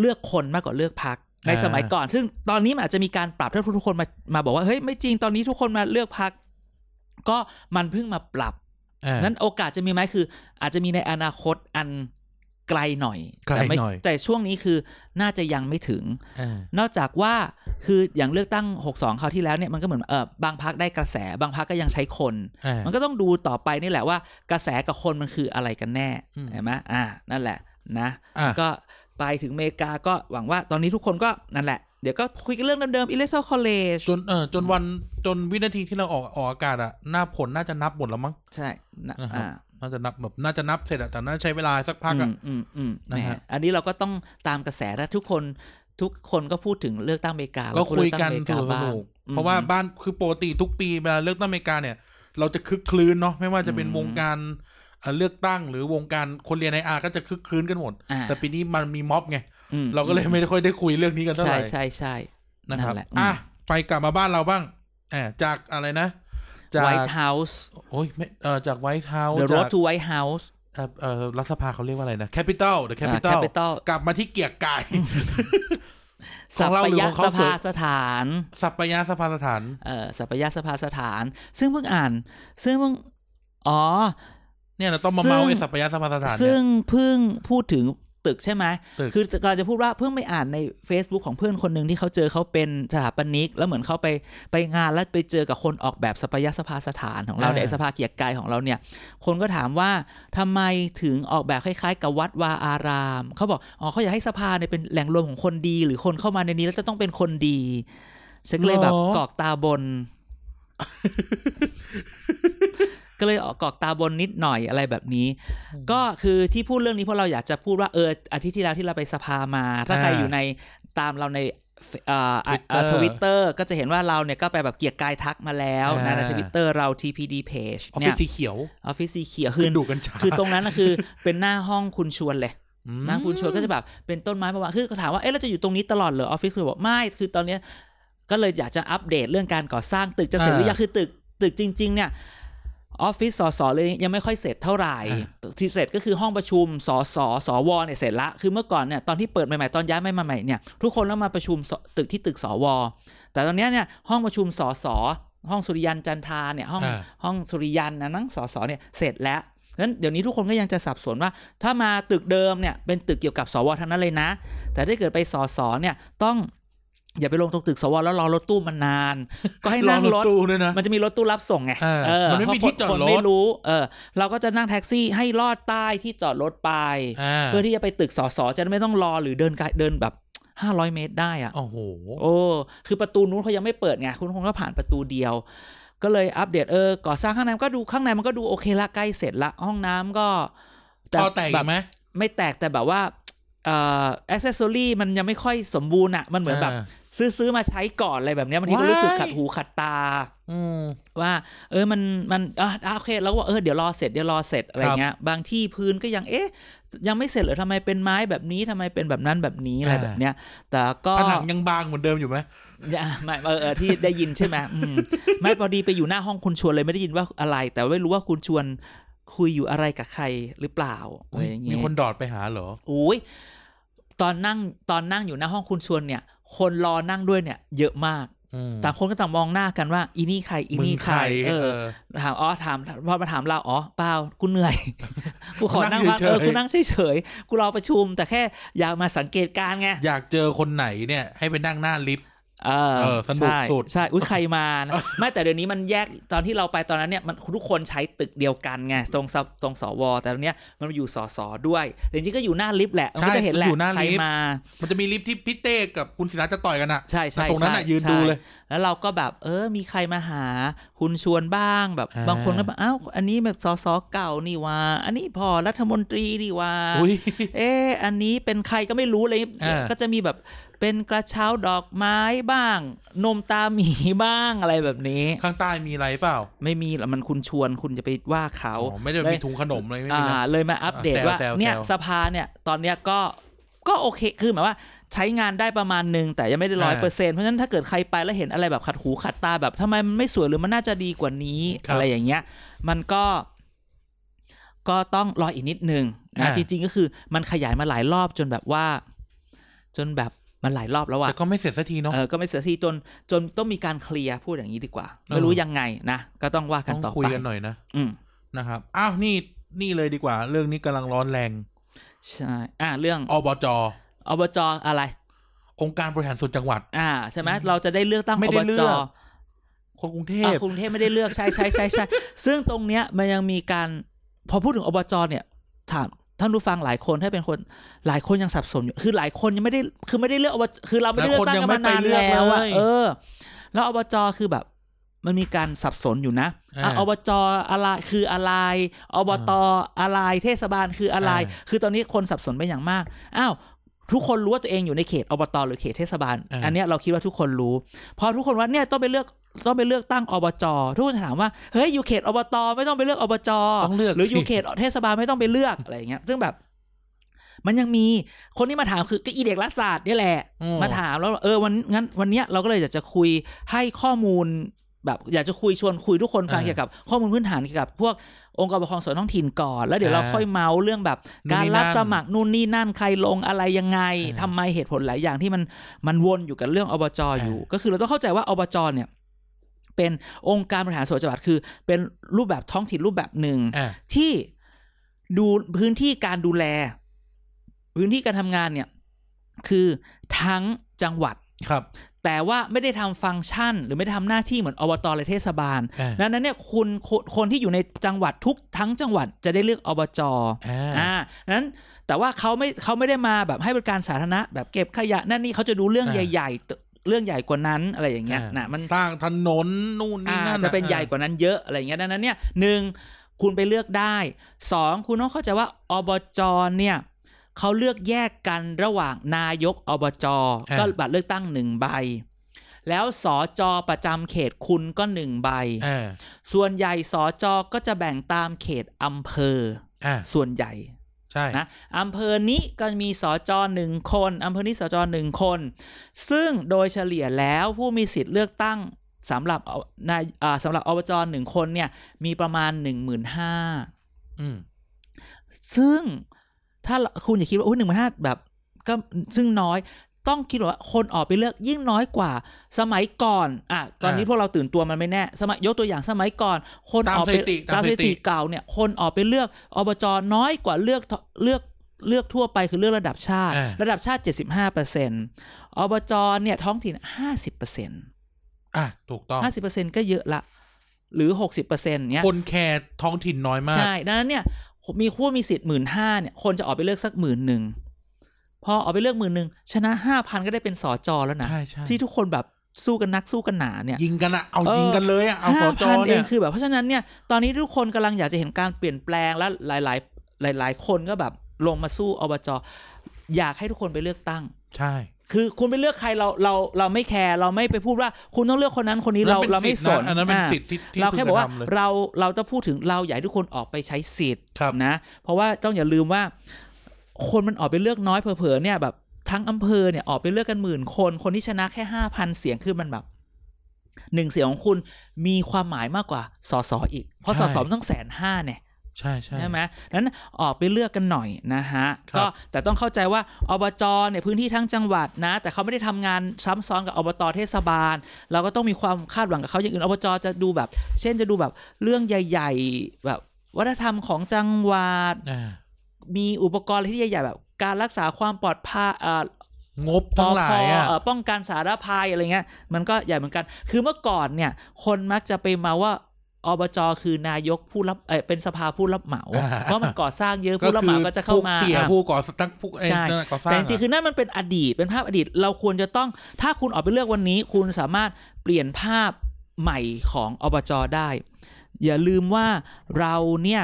เลือกคนมากกว่าเลือกพักในสมัยก่อน ซึ่งตอนนี้มันอาจจะมีการปรับถ้าทุกคนมามาบอกว่าเฮ้ยไม่จริงตอนนี้ทุกคนมาเลือกพักก็มันเพิ่งมาปรับอ่า นั้นโอกาสจะมีไหมคือ อาจจะมีในอนาคตอันไกลหน่อยไกลแต่ไม่หน่อยแต่ช่วงนี้คือน่าจะยังไม่ถึงอ่านอกจากว่าคืออย่างเลือกตั้ง 62คราวที่แล้วเนี่ยมันก็เหมือนเออบางพักได้กระแสบางพักก็ยังใช้คนอ่ามันก็ต้องดูต่อไปนี่แหละว่ากระแสกับคนมันคืออะไรกันแน่อืมเห็นไหมอ่า นั่นแหละนะอะก็ ไปถึงอเมริกาก็หวังว่าตอนนี้ทุกคนก็นั่นแหละ เดี๋ยวก็คุยกันเรื่องเดิมๆ electoral college จนเออจนวันจนวินาทีที่เราออกออกอากาศอะหน้าผลน่าจะนับหมดแล้วมั้งใช่นะนะครับอ่าน่าจะนับแบบน่าจะนับเสร็จอะแต่น่าจะใช้เวลาสักพักอือะมอืมอืมนะแหมฮะอันนี้เราก็ต้องตามกระแสแล้วทุกคนทุกคนก็พูดถึงเลือกตั้งอเมริกาก็เราคุยกันเลืสตั้งอเมรินุกบ้างนุกอืมเพราะว่าบ้านคือปกติทุกปีเวลาเลือกตั้งอเมริกาเนี่ย เราจะครึกครื้นเนาะไม่ว่าจะเป็นอืมวงการ เอ่อเลือกตั้งหรือวงการคนเรียนในอาก็จะครึกครื้นกันหมดอ่าแต่ปีนี้มันมีม็อบไงอืมเราก็เลยไม่ได้ค่อยได้คุยเรื่องนี้กันเท่าไหใช่ร่ใช่ใช่นะครับนั่นแหละอะไปกลับมาบ้านเราบ้างแอบจากอะไรนะจาก White House โอ้ยไม่เออจากไวท์เฮาส์ จาก The Road to White House เอ่อเออรัฐสภาเขาเรียกว่าอะไรนะแคปิตอลเดอะแคปิตออ่าล Capital กลับมาที่เกียรติกายขสัองเราปหรือยะของเขาสสุภาดสถาน สัปยาสภาสถาน เอ่อสัปยะสภาสถาน ซึ่งเพิ่งอ่าน ซึ่งเพิ่งอ๋อ เนี่ยเราต้องมาซึ่งเมาส์ไอ้สัปยาสภาสถานเนี่ซึ่งยเพิ่งพูดถึงตึกใช่ไหม ตึก คือกำลังจะพูดว่าเพิ่งไปอ่านใน Facebook ของเพื่อนคนหนึ่งที่เขาเจอเขาเป็นสถาปนิก แล้วเหมือนเขาไปไปงานแล้วไปเจอกับคนออกแบบสปายสภาสถานของเราในยสภาเกียรติกายของเราเนี่ย คนก็ถามว่าทำไมถึงออกแบบคล้ายๆ กับวัดวาอาราม เขาบอกอ๋อเขาอยากให้สภาเนี่ยเป็นแหล่งรวมของคนดี หรือคนเข้ามาในนี้แล้วจะต้องเป็นคนดีฉันก็เลยแบบกลอกตาบน ก็เลยออกกลอกตาบนนิดหน่อยอะไรแบบนี้ ก็คือที่พูดเรื่องนี้เพราะเราอยากจะพูดว่าเอออาทิตย์ที่แล้วที่เราไปสภามา ถ้าใครอ่าอยู่ในตามเราในเอ่อ Twitter ทวิตเตอร์ก็จะเห็นว่าเราเนี่ยก็ไปแบบเกียกกายทักมาแล้วนะในอ่าทวิตเตอร์เรา TPD page ออฟฟิศเนี่ยสีเขียวออฟฟิศสีเขียวคืคืออดูกันช้าคือตรงนั้นนะคือเป็นหน้าห้องคุณชวนเลยอืมหน้าคุณชวนก็จะแบบเป็นต้นไม้ประมาณคือถามว่าเอ๊ะเราจะอยู่ตรงนี้ตลอดเหรอออฟฟิศคือบอกไม่คือตอนเนี้ยก็เลยอยากจะอัปเดตเรื่องการก่อสร้างตึกจะเสร็จหรือยังคือตึกตึกจริง ๆ เนี่ย ออฟฟิศสสเลยยังไม่ค่อยเสร็จเท่าไหร่ ที่เสร็จก็คือห้องประชุมสสสวเนี่ยเสร็จละคือเมื่อก่อนเนี่ยตอนที่เปิดใหม่ๆตอนย้ายไม่มาใหม่เนี่ยทุกคนแล้วมาประชุมสตึกที่ตึกสว แต่ตอนเนี้ยเนี่ยห้องประชุมสสห้องสุริยันจันทราเนี่ยห้องอ่าห้องสุริยันนะนั่งสสเนี่ยเสร็จแล้วนั้นเดี๋ยวนี้ทุกคนก็ยังจะสับสนว่า ถ้ามาตึกเดิมเนี่ยเป็นตึกเกี่ยวกับสวทั้งนั้นเลยนะ แต่ถ้าเกิดไปสสเนี่ยต้อง อย่าไปลงตรงตึกสวแล้วรอรถตู้มันนาน ก็ให้นั่งรรถถตู้ด้วยนะมันจะมีรถตู้รับส่งไงเออเออมันไม่มีเพราะที่จอดคนรถไม่รู้ เออ เราก็จะนั่งแท็กซี่ให้ลอดใต้ที่จอดรถไปอ่าเพื่อที่จะไปตึกสสจะไม่ต้องรอหรือเดินไกลเดินแบบห้าร้อยเมตรได้อะโอ้โหโอ้คือประตูนู้นเขายังไม่เปิดไงคุณคงก็ผ่านประตูเดียว ก็เลยอัปเดตเออก่อสร้างข้างในก็ดูข้างในมันก็ดูโอเคละใกล้เสร็จละห้องน้ำก็พอแตกแบอีบกไหมไม่แตกแต่แบบว่าเอ่ออ c เซสซอรี่มันยังไม่ค่อยสมบูรณ์อะมันเหมือนแบบา ซื้อซื้อมาใช้ก่อนอะไรแบบเนี้ยบางทีก็รู้สึกว้ายขัดหูขัดตา อืมว่า เออมันมันอะอะโอเคแล้วก็เออเดี๋ยวรอเสร็จเดี๋ยวรอเสร็จอะไรครับเงี้ย บางที่พื้นก็ยังเอ๊ะ ยังไม่เสร็จเหรอทำไมเป็นไม้แบบนี้ทำไมเป็นแบบนั้นแบบนี้อะไรแบบเนี้ย แต่ก็ผนังยังบางเหมือนเดิมอยู่ไหมอย่าไม่เออเออที่ได้ยินใช่ไหมอืมไม่พอดีไปอยู่หน้าห้องคุณชวนเลยไม่ได้ยินว่าอะไร แต่ไม่รู้ว่าคุณชวนคุยอยู่อะไรกับใครหรือเปล่าอะไรอย่างมีเงี้ยคนดอดไปหาเหรอโอ้ยตอนนั่งตอนนั่งอยู่หน้าห้องคุณชวนเนี่ย คนรอนั่งด้วยเนี่ย เยอะมากอืมต่างคนก็ต่างมองหน้ากันว่า อีนี่ใครอีมึงนี่ใคร เออถามอ๋อถามพอมาถามเราอ๋อเปล่ากูเหนื่อยกูขอนั่งพักนั่งเฉยๆเออกูนั่งเฉยๆกูรอประชุม แต่แค่อยากมาสังเกตการณ์ไงอยากเจอคนไหนเนี่ย ให้ไปนั่งหน้าลิฟต์ เออเออสนุกใช่สุดใช่อุ้ยใครมานะไม่แต่เดี๋ยวนี้มันแยกตอนที่เราไปตอนนั้นเนี่ยมันทุกคนใช้ตึกเดียวกันไงตรงสตรงสวแต่ตอนเนี้ยมันอยู่สสด้วยแต่จริงๆก็อยู่หน้าลิฟต์แหละมันก็จะเห็นแหละอยู่หน้าใครลิฟต์มา มันจะมีลิฟต์ที่พี่เต้กับคุณศิลาจะต่อยกันอะใช่ใช่ตรงนั้นน่ะใช่ยืนใช่ดูเลย แล้วเราก็แบบเออมีใครมาหา คุณชวนบ้างแบบอ่าบางคนก็แบบอ้าวอันนี้แบบสสเก่านี่ว่า อันนี้พอรัฐมนตรีนี่ว่าอุ้ยเอออันนี้เป็นใครก็ไม่รู้เลยอ่าก็จะมีแบบ เป็นกระเช้าดอกไม้บ้าง นมตาหมีบ้างอะไรแบบนี้ ข้างใต้มีอะไรเปล่า ไม่มีหรอกมันคุณชวนคุณจะไปว่าเขาอ๋อไม่ได้เลยมีถุงขนมอะไรไม่มีอ่านะ เลยมาอัปเดตอะแซวว่าแซวเนี่ยแซวสภาเนี่ยตอนเนี้ยก็ก็โอเคคือหมายว่าใช้งานได้ประมาณหนึ่งแต่ยังไม่ได้ร้อยเปอร์เซ็นต์เพราะฉะนั้นถ้าเกิดใครไปแล้วเห็นอะไรแบบขัดหูขัดตาแบบทำไมมันไม่สวยหรือมันน่าจะดีกว่านี้อะไรอย่างเงี้ย มันก็ ก็ต้องรออีกนิดนึงนะจริง ๆ ก็คือมันขยายมาหลายรอบจนแบบว่า จนแบบ มันหลายรอบแล้วอะแต่ก็ไม่เสร็จสักทีเนาะเออก็ไม่เสียทีจนจนต้องมีการเคลียร์พูดอย่างนี้ดีกว่าเออไม่รู้ยังไงนะก็ต้องว่ากันต้องต่อคุยไปกันหน่อยนะอืมนะครับอ้าวนี่นี่เลยดีกว่า เรื่องนี้กำลังร้อนแรงใช่อ่าเรื่องอบจอบจอะไร องค์การบริหารส่วนจังหวัด อ่าใช่ไหมเราจะได้เลือกตั้งไม่อได้บเลืจอกคนกรุงเทอ่าพกรุงเทพไม่ได้เลือกใช่ใช่ใช่ใช่ซึ่งตรงเนี้ยมันยังมีการ พอพูดถึงอบจเนี่ยถาม ท่านผู้ฟังหลายคนถ้าเป็นคนหลายคนยังสับสนอยู่คือหลายคนยังไม่ได้คือไม่ได้เลือกอบจคือเราไม่ได้เลือกตั้งกันมานานแล้วอะเออ แล้วอบจคือแบบมันมีการสับสนอยู่นะอะอบจอะไรคืออะไร อบตอะไร เทศบาลคืออะไร คือตอนนี้คนสับสนไปอย่างมาก อ้าว ทุกคนรู้ว่าตัวเองอยู่ในเขตอบตหรือเขตเทศบาล อันเนี้ยเราคิดว่าทุกคนรู้ พอทุกคนว่าเนี่ยต้องไปเลือก ต้องไปเลือกตั้งอบจทุกคนถามว่าเฮ้ยอยู่เขตอบตไม่ต้องไปเลือกอบจต้องเลือกหรืออยู่สิเขตเทศบาลไม่ต้องไปเลือกอะไรอย่างเงี้ยซึ่งแบบมันยังมีคนที่มาถามคือก็อีเด็กรัฐศาสตร์นี่แหละอืมาถามแล้วเออวันงั้นวันเนี้ยเราก็เลยอยากจะคุยให้ข้อมูลแบบอยากจะคุยชวนคุยทุกคนฟังเกี่ยวกับข้อมูลพื้นฐานเกี่ยวกับพวกองค์กรปกครองส่วนท้องถิ่นก่อนแล้วเดี๋ยวเราค่อยเมาส์เรื่องแบบ การรับสมัครนู่นนี่นั่นใครลงอะไรยังไงทำไมเหตุผลหลายอย่างที่มันมันวนอยู่กับเรื่องอบจอยู่ ก็คือเราต้องเข้าใจว่าอบจเนี่ย เป็นองค์การบริหารส่วนจังหวัดคือ เป็นรูปแบบท้องถิ่นรูปแบบหนึ่งอ่าที่ดูพื้นที่การดูแล พื้นที่การทำงานเนี่ย คือทั้งจังหวัดครับ แต่ว่าไม่ได้ทำฟังก์ชัน หรือไม่ได้ทำหน้าที่เหมือนอบตหรือเทศบาลอ่าดังนั้นเนี่ยคุณคนคนที่อยู่ในจังหวัดทุกทั้งจังหวัดจะได้เลือกอบจอ่าอ่านั้นแต่ว่าเขาไม่เขาไม่ได้มาแบบให้บริการสาธารณะแบบเก็บขยะนั่นนี่เขาจะดูเรื่องอ่าใหญ่ๆ เรื่องใหญ่กว่านั้นอะไรอย่างเงี้ยอ่านะมันสร้างถนนนู่นนี่อ่านั่นจะเป็นใหญ่กว่านั้นเยอะอะไรอย่างเงี้ยดังนั้นเนี่ยหนึ่งคุณไปเลือกได้สองคุณต้องเข้าใจว่าอบจเนี่ยเขาเลือกแยกกันระหว่างนายกอบจก็บัตรเลือกตั้งหนึ่งใบ แล้วสอจอประจำเขตคุณก็หนึ่งใบอ่าส่วนใหญ่สอจอก็จะแบ่งตามเขตอำเภออ่าส่วนใหญ่ ใช่นะอำเภอนี้ก็มีสอจอหนึ่งคนอำเภอนี้สอจอหนึ่งคน ซึ่งโดยเฉลี่ยแล้วผู้มีสิทธิ์เลือกตั้งสำหรับเอานายอ่าสำหรับอบจหนึ่งคนเนี่ย มีประมาณหนึ่งหมื่นห้าอืมซึ่งถ้าคุณอย่าคิดว่าอุ้ยหนึ่งหมื่นห้าแบบก็ซึ่งน้อย ต้องคิดว่าคนออกไปเลือกยิ่งน้อยกว่า สมัยก่อนอะตอนนี้พวกเราตื่นตัวมันไม่แน่ สมัยยกตัวอย่างสมัยก่อน คนตามออกสไปถิติตามสถิติเก่าเนี่ย คนออกไปเลือกอบจน้อยกว่าเลือกเลือกเลือกทั่วไปคือเลือกระดับชาติอ่าระดับชาติ 75เปอร์เซ็นต์อบจเนี่ยท้องถิ่น 50เปอร์เซ็นต์อะถูกต้อง 50เปอร์เซ็นต์ก็เยอะละหรือ 60เปอร์เซ็นต์เนี้ยคนแคร์ท้องถิ่นน้อยมาก ใช่ ดังนั้นเนี่ยมีคู่มีสิทธิ์หมื่นห้าเนี่ย คนจะออกไปเลือกสักหมื่นหนึ่ง พอออกไปเลือกหมื่นหนึ่งชนะห้าพันก็ได้เป็นสอจอแล้วนะใช่ใช่ที่ทุกคนแบบสู้กันนักสู้กันหนาเนี่ยยิงกันอะเอาเออยิงกันเลยอะเอาสห้าจพันเอเนี่งยคือแบบเพราะฉะนั้นเนี่ยตอนนี้ทุกคนกำลังอยากจะเห็นการเปลี่ยนแปลงและหลาย ๆ หลาย ๆ คนก็แบบลงมาสู้อบจอยากให้ทุกคนไปเลือกตั้ง ใช่ คือคุณไปเลือกใครเราเราเราไม่แคร์เราไม่ไปพูดว่าคุณต้องเลือกคนนั้นคนนี้เรานั่นเราป็ไม่สิทธิ์สนะนอันนั้นเป็นอ่าสิทธิ์ที่ที่เราแค่บอกว่าณจะทำเลยเราเราจะพูดถึงเราอยากให้ทุกคนออกไปใช้สิทธิ์ครับนะ เพราะว่าต้องอย่าลืมว่า คนมันออกไปเลือกน้อยเผลอๆเนี่ยแบบทั้งอำเภอเนี่ยออกไปเลือกกันหมื่นคน คนที่ชนะแค่ห้าพันเสียงคือมันแบบหนึ่งเสียงของคุณมีความหมายมากกว่าสสอีก เพราะสใช่สมันต้องแสนห้าเนี่ยใช่ใช่ใช่ไหมนั้นออกไปเลือกกันหน่อยนะฮะครับก็แต่ต้องเข้าใจว่าอบจเนี่ยพื้นที่ทั้งจังหวัดนะ แต่เขาไม่ได้ทำงานซ้ำซ้อนกับอบตเทศบาล เราก็ต้องมีความคาดหวังกับเขาอย่างอื่นอบจจะดูแบบ เช่นจะดูแบบเรื่องใหญ่ ๆ แบบวัฒนธรรมของจังหวัดอ่า มีอุปกรณ์อะไรที่ใหญ่ๆแบบ การรักษาความปลอดภัยเอ่องบทั้งหลายอะเอ่อป้องกันสารภัยอะไรเงี้ย มันก็ใหญ่เหมือนกัน คือเมื่อก่อนเนี่ย คนมักจะไปมาว่าอบจคือนายกผู้รับเออเป็นสภาผู้รับเหมาอ่าเพราะมันก่อสร้างเยอะผู้รับเหมาก็จะเข้ามาพวเสียอะผู้ก่อตั้งผู้ไอ้ใช่นั่นก่อสร้างแต่จริงๆอะคือนั่นมันเป็นอดีตเป็นภาพอดีต เราควรจะต้องถ้าคุณออกไปเลือกวันนี้ คุณสามารถเปลี่ยนภาพใหม่ของอบจได้ อย่าลืมว่าเราเนี่ย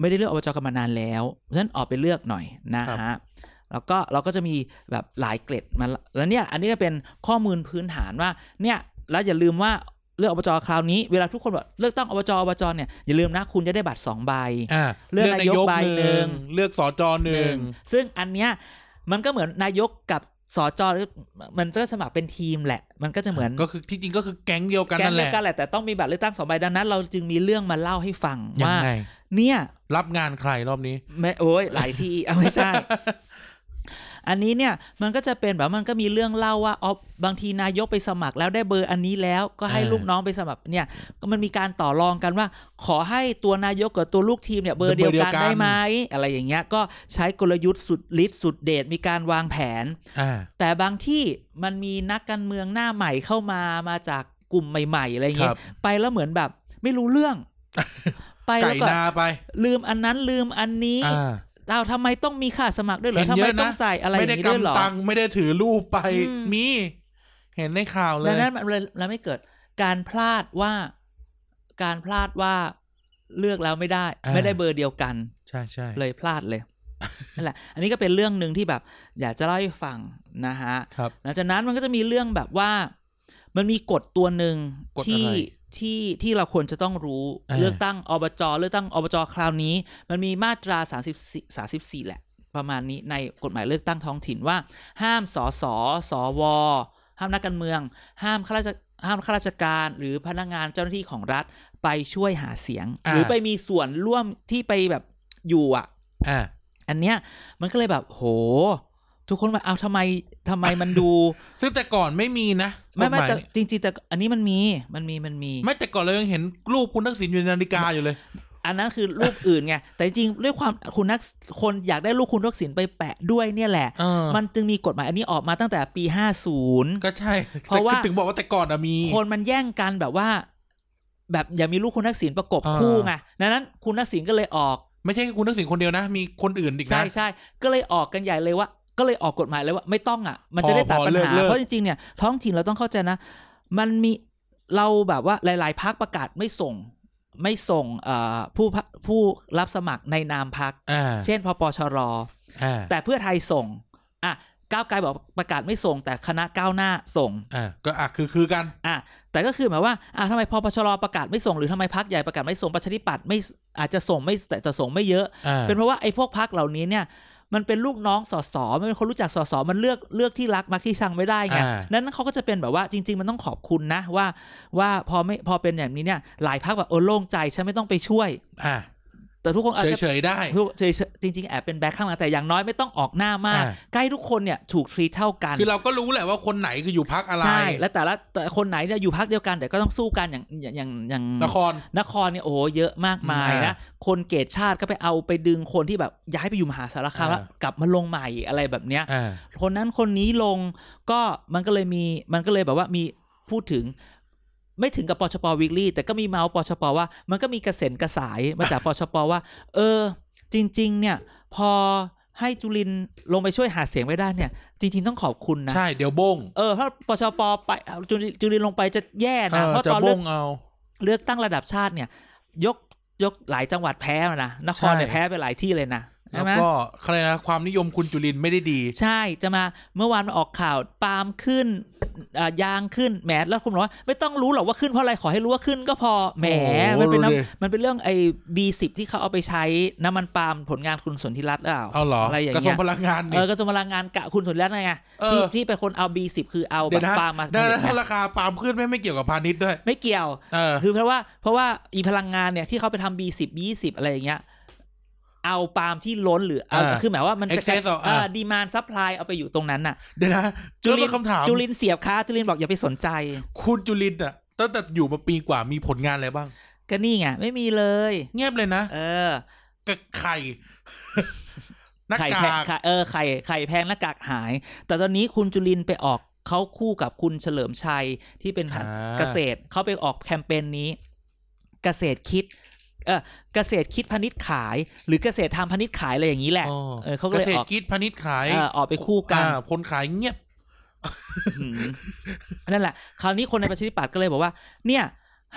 ไม่ได้เลือกอบจกันมานานแล้วเพราะฉะนั้นออกไปเลือกหน่อยนะฮะแล้วก็เราก็จะมีแบบหลายเกร็ดมาแล้วเนี่ยอันนี้ก็เป็นข้อมูลพื้นฐานว่าเนี่ยแล้วอย่าลืมว่าเลือกอบจคราวนี้เวลาทุกคนบอกเลือกตั้งอบจอบจเนี่ยอย่าลืมนะคุณจะได้บัตรสองใบอ่าเลือกนายกใบหนึ่งเลือกสจหนึ่งซึ่งอันเนี้ยมันก็เหมือนนายกกับสจหรือมันก็สมัครเป็นทีมแหละ มันก็จะเหมือนก็คือที่จริงก็คือแก๊งเดียวกันแก๊งนั่นแหเดียละวกันแหละแต่ต้องมีบัตรเลือกตั้งสองใบดังนั้น เราจึงมีเรื่องมาเล่าให้ฟังยังว่าไง เนี่ย รับงานใครรอบนี้ไม่โอ้ยหลายที่เอาไม่ใช่ อันนี้เนี่ยมันก็จะเป็นแบบมันก็มีเรื่องเล่าว่าอ๋อบางทีนายกไปสมัครแล้วได้เบอร์อันนี้แล้วก็ให้อ่าลูกน้องไปสมัครเนี่ย ก็มันมีการต่อรองกันว่า ขอให้ตัวนายกกับตัวลูกทีมเนี่ยเบอร์เดียวกันได้ไหมอะไรอย่างเงี้ย ก็ใช้กลยุทธ์สุดฤทธิ์สุดเดชมีการวางแผนอ่าแต่บางที่มันมีนักการเมืองหน้าใหม่เข้ามามาจากกลุ่มใหม่ ๆ อะไรคเงี้รัยบไปแล้วเหมือนแบบ ไม่รู้เรื่อง ไปแล้ไก่วก็นาไป ลืมอันนั้นลืมอันนี้อ่า เราทำไมต้องมีค่าสมัครด้วยเหรอเห็นทำเยไมอะนะ ต้องใส่อะไรอไม่ย่างได้นี้ด้วยเหรอ กำตังค์ไม่ได้ถือรูปไปอืม มีเห็นในข่าวเลดัย งนั้นมันเลยแล้วไม่เกิดการพลาดว่าการพลาดว่าเลือกแล้วไม่ได้ อ่า ไม่ได้เบอร์เดียวกัน ใช่ใช่เลยพลาดเลยนั่นแหละ อันนี้ก็เป็นเรื่องหนึ่งที่แบบ อยากจะเล่าให้ฟังนะฮะ ครับ หลังจากนั้นมันก็จะมีเรื่องแบบว่า มันมีกฎตัวหนึ่งกฎที่อะไรที่ที่เราควรจะต้องรู้อ่าเลือกตั้งอบจเลือกตั้งอบจคราวนี้ มันมีมาตรา34 34แหละ ประมาณนี้ในกฎหมายเลือกตั้งท้องถิ่นว่า ห้ามสสสว ห้ามนักการเมือง ห้ามข้าราชห้ามข้าราชการหรือพนักงานเจ้าหน้าที่ของรัฐไปช่วยหาเสียงอ่าหรือไปมีส่วนร่วมที่ไปแบบอยู่อะอ่าอันเนี้ยมันก็เลยแบบโห ทุกคนว่าเอาทำไมทำไมมันดู ซึ่งแต่ก่อนไม่มีนะไม่ไม่กฎหายแต่จริงๆแต่อันนี้มันมีมันมีมันมี ไม่แต่ก่อนเรายังเห็นรูปคุณทักษิณอยู่ในนาฬิกาอยู่เลย อันนั้นคือรูปอื่นไงแต่จริงๆด้วยความคุณนักคนอยากได้รูปคุณทักษิณไปแปะด้วยเนี่ยแหละเออมันจึงมีกฎหมายอันนี้ออกมาตั้งแต่ปี50ก็ใช่ เพราะว่าแต่ถึงบอกว่าแต่ก่อนอะมี คนมันแย่งกันแบบว่า แบบอย่ามีรูปคุณทักษิณประกบอ่าคู่ไงดังนั้นคุณทักษิณก็เลยออกไม่ใช่แค่คุณทักษิณคนเดียวนะ มีคนอื่นอีกนะ ใช่ใช่ก็เลยออกกันใหญ่เลยว่า ก็เลยออกกฎหมายเลยว่าไม่ต้องอะ มันพอจะได้ตัดพอปัญเลิกหาเลิกเพราะจริงๆเนี่ยท้องถิ่นเราต้องเข้าใจนะ มันมีเราแบบว่าหลาย ๆพักประกาศไม่ส่งไม่ส่งเอ่อผู้พะผู้รับสมัครในนามพักอ่าเช่นพปชรอ่าแต่เพื่อไทยส่ง อะก้าวไกลบอกประกาศไม่ส่ง แต่คณะก้าวหน้าส่งอ่าก็อะคือคือกันอะแต่ก็คือหมายว่าอะทำไมพปชรประกาศไม่ส่ง หรือทำไมพักใหญ่ประกาศไม่ส่งประชาธิปัตย์ไม่อาจจะส่งไม่แต่จะส่งไม่เยอะอ่าเป็นเพราะว่าไอ้พวกพักเหล่านี้เนี่ย มันเป็นลูกน้องสสมันเป็นคนรู้จักสสมันเลือกเลือกที่รักมักที่ชังไม่ได้ไงอ่านั้นเขาก็จะเป็นแบบว่าจริง ๆ มันต้องขอบคุณนะว่า ว่าพอไม่พอเป็นอย่างนี้เนี่ยหลายพักแบบเออโล่งใจฉันไม่ต้องไปช่วยอ่า แต่ทุกคนอาจจะเฉยๆได้ทุกเฉยๆจริง ๆ แอบเป็นแบ็คข้างหลังแต่อย่างน้อยไม่ต้องออกหน้ามากอ่าใกล้ทุกคนเนี่ยถูกทรีเท่ากัน คือเราก็รู้แหละว่าคนไหนคืออยู่พักอะไรใช่และแต่ละแต่คนไหนเนี่ยอยู่พักเดียวกันแต่ก็ต้องสู้กันอย่างอย่างอย่างอย่างนครนครเนี่ยโอ้โหเยอะมากมายอ่านะคนเกตชาติก็ไปเอาไปดึงคนที่แบบย้ายไปอยู่มหาสารคามอ่าแล้วกลับมาลงใหม่อะไรแบบเนี้ยอ่าคนนั้นคนนี้ลงก็มันก็เลยมีมันก็เลยแบบว่ามีพูดถึง ไม่ถึงกับปชปวิกฤตแต่ก็มีเมาส์ปชปว่า มันก็มีกระเซ็นกระสายมาจากปชปว่า เออ จริง ๆ เนี่ย พอให้จุลินลงไปช่วยหาเสียงไว้ได้เนี่ย จริงๆต้องขอบคุณนะ ใช่เดี๋ยวบง เออถ้าปชปไปจุลินจุลินลงไปจะแย่เอนะอเพราะจะตอนบเลือกงเอาเลือกตั้งระดับชาติเนี่ย ยกยกหลายจังหวัดแพ้มานะนครเนี่ยใช่แพ้ไปหลายที่เลยนะ แล้ใช่วไหมก็อะไรนะความนิยมคุณจุลินไม่ได้ดี ใช่จะมาเมื่อวานมาออกข่าวปาล์มขึ้นอ่ายางขึ้นแหมแล้วคุณบอกว่า ไม่ต้องรู้หรอกว่าขึ้นเพราะอะไรขอให้รู้ว่าขึ้นก็พอแหมโอ้โหมันเป็นดูดิน้ำมันเป็นเรื่องไอ้ B10 ที่เขาเอาไปใช้น้ำมันปาล์มผลงานคุณสนธิรัตน์หรือเปล่าเอาเหรออะไรอย่างกระทรวเงี้งยพลังงานเอนี่อกระทรวงพลังงานกะคุณสนธิรัตน์ไงเออที่ที่เป็นคนเอา B10 คือเอาแบเดี๋ยบวนะปาล์มมานั่นผลิตนะถ้าไงราคาปาล์มขึ้นไม่ไม่เกี่ยวกับพาณิชย์ด้วย ไม่เกี่ยวเออคือเพราะว่าเพราะว่าอีพลังงานเนี่ยที่เขาไปทำ B10 B20 อะไรอย่างเงี้ย เอาปาล์มที่ล้นหรือเอาอ่าคือหมายว่ามันจะ excess เอาอ่า ดีมานซัพพลายเอาไปอยู่ตรงนั้นน่ะ เดี๋ยวนะจุจุลิลินนคำถาม จุลินเสียบค้าจุลินบอกอย่าไปสนใจ คุณจุลินอะตั้งแต่อยู่มาปีกว่ามีผลงานอะไรบ้าง ก็นี่ไงไม่มีเลย เงียบเลยนะเออ กับไข่ หน้าไข่กาแพงก ไข่เออไข่ไข่แพงและกากหาย แต่ตอนนี้คุณจุลินไปออกเขาคู่กับคุณเฉลิมชัยที่เป็นพันอ่า เกษตรเขาไปออกแคมเปญนี้ เกษตรคิด เออเกษตรคิดพาณิชย์ขาย หรือเกษตรทำพาณิชย์ขายอะไรอย่างนี้แหละอ๋อเออเขาก็เลยษตอรอกกิจพาณิชย์ขายเออออกไปคู่กันอ่าคนขายเงียบหืมนั่นแหละ คราวนี้คนในประชาธิปัตย์ก็เลยบอกว่า เนี่ย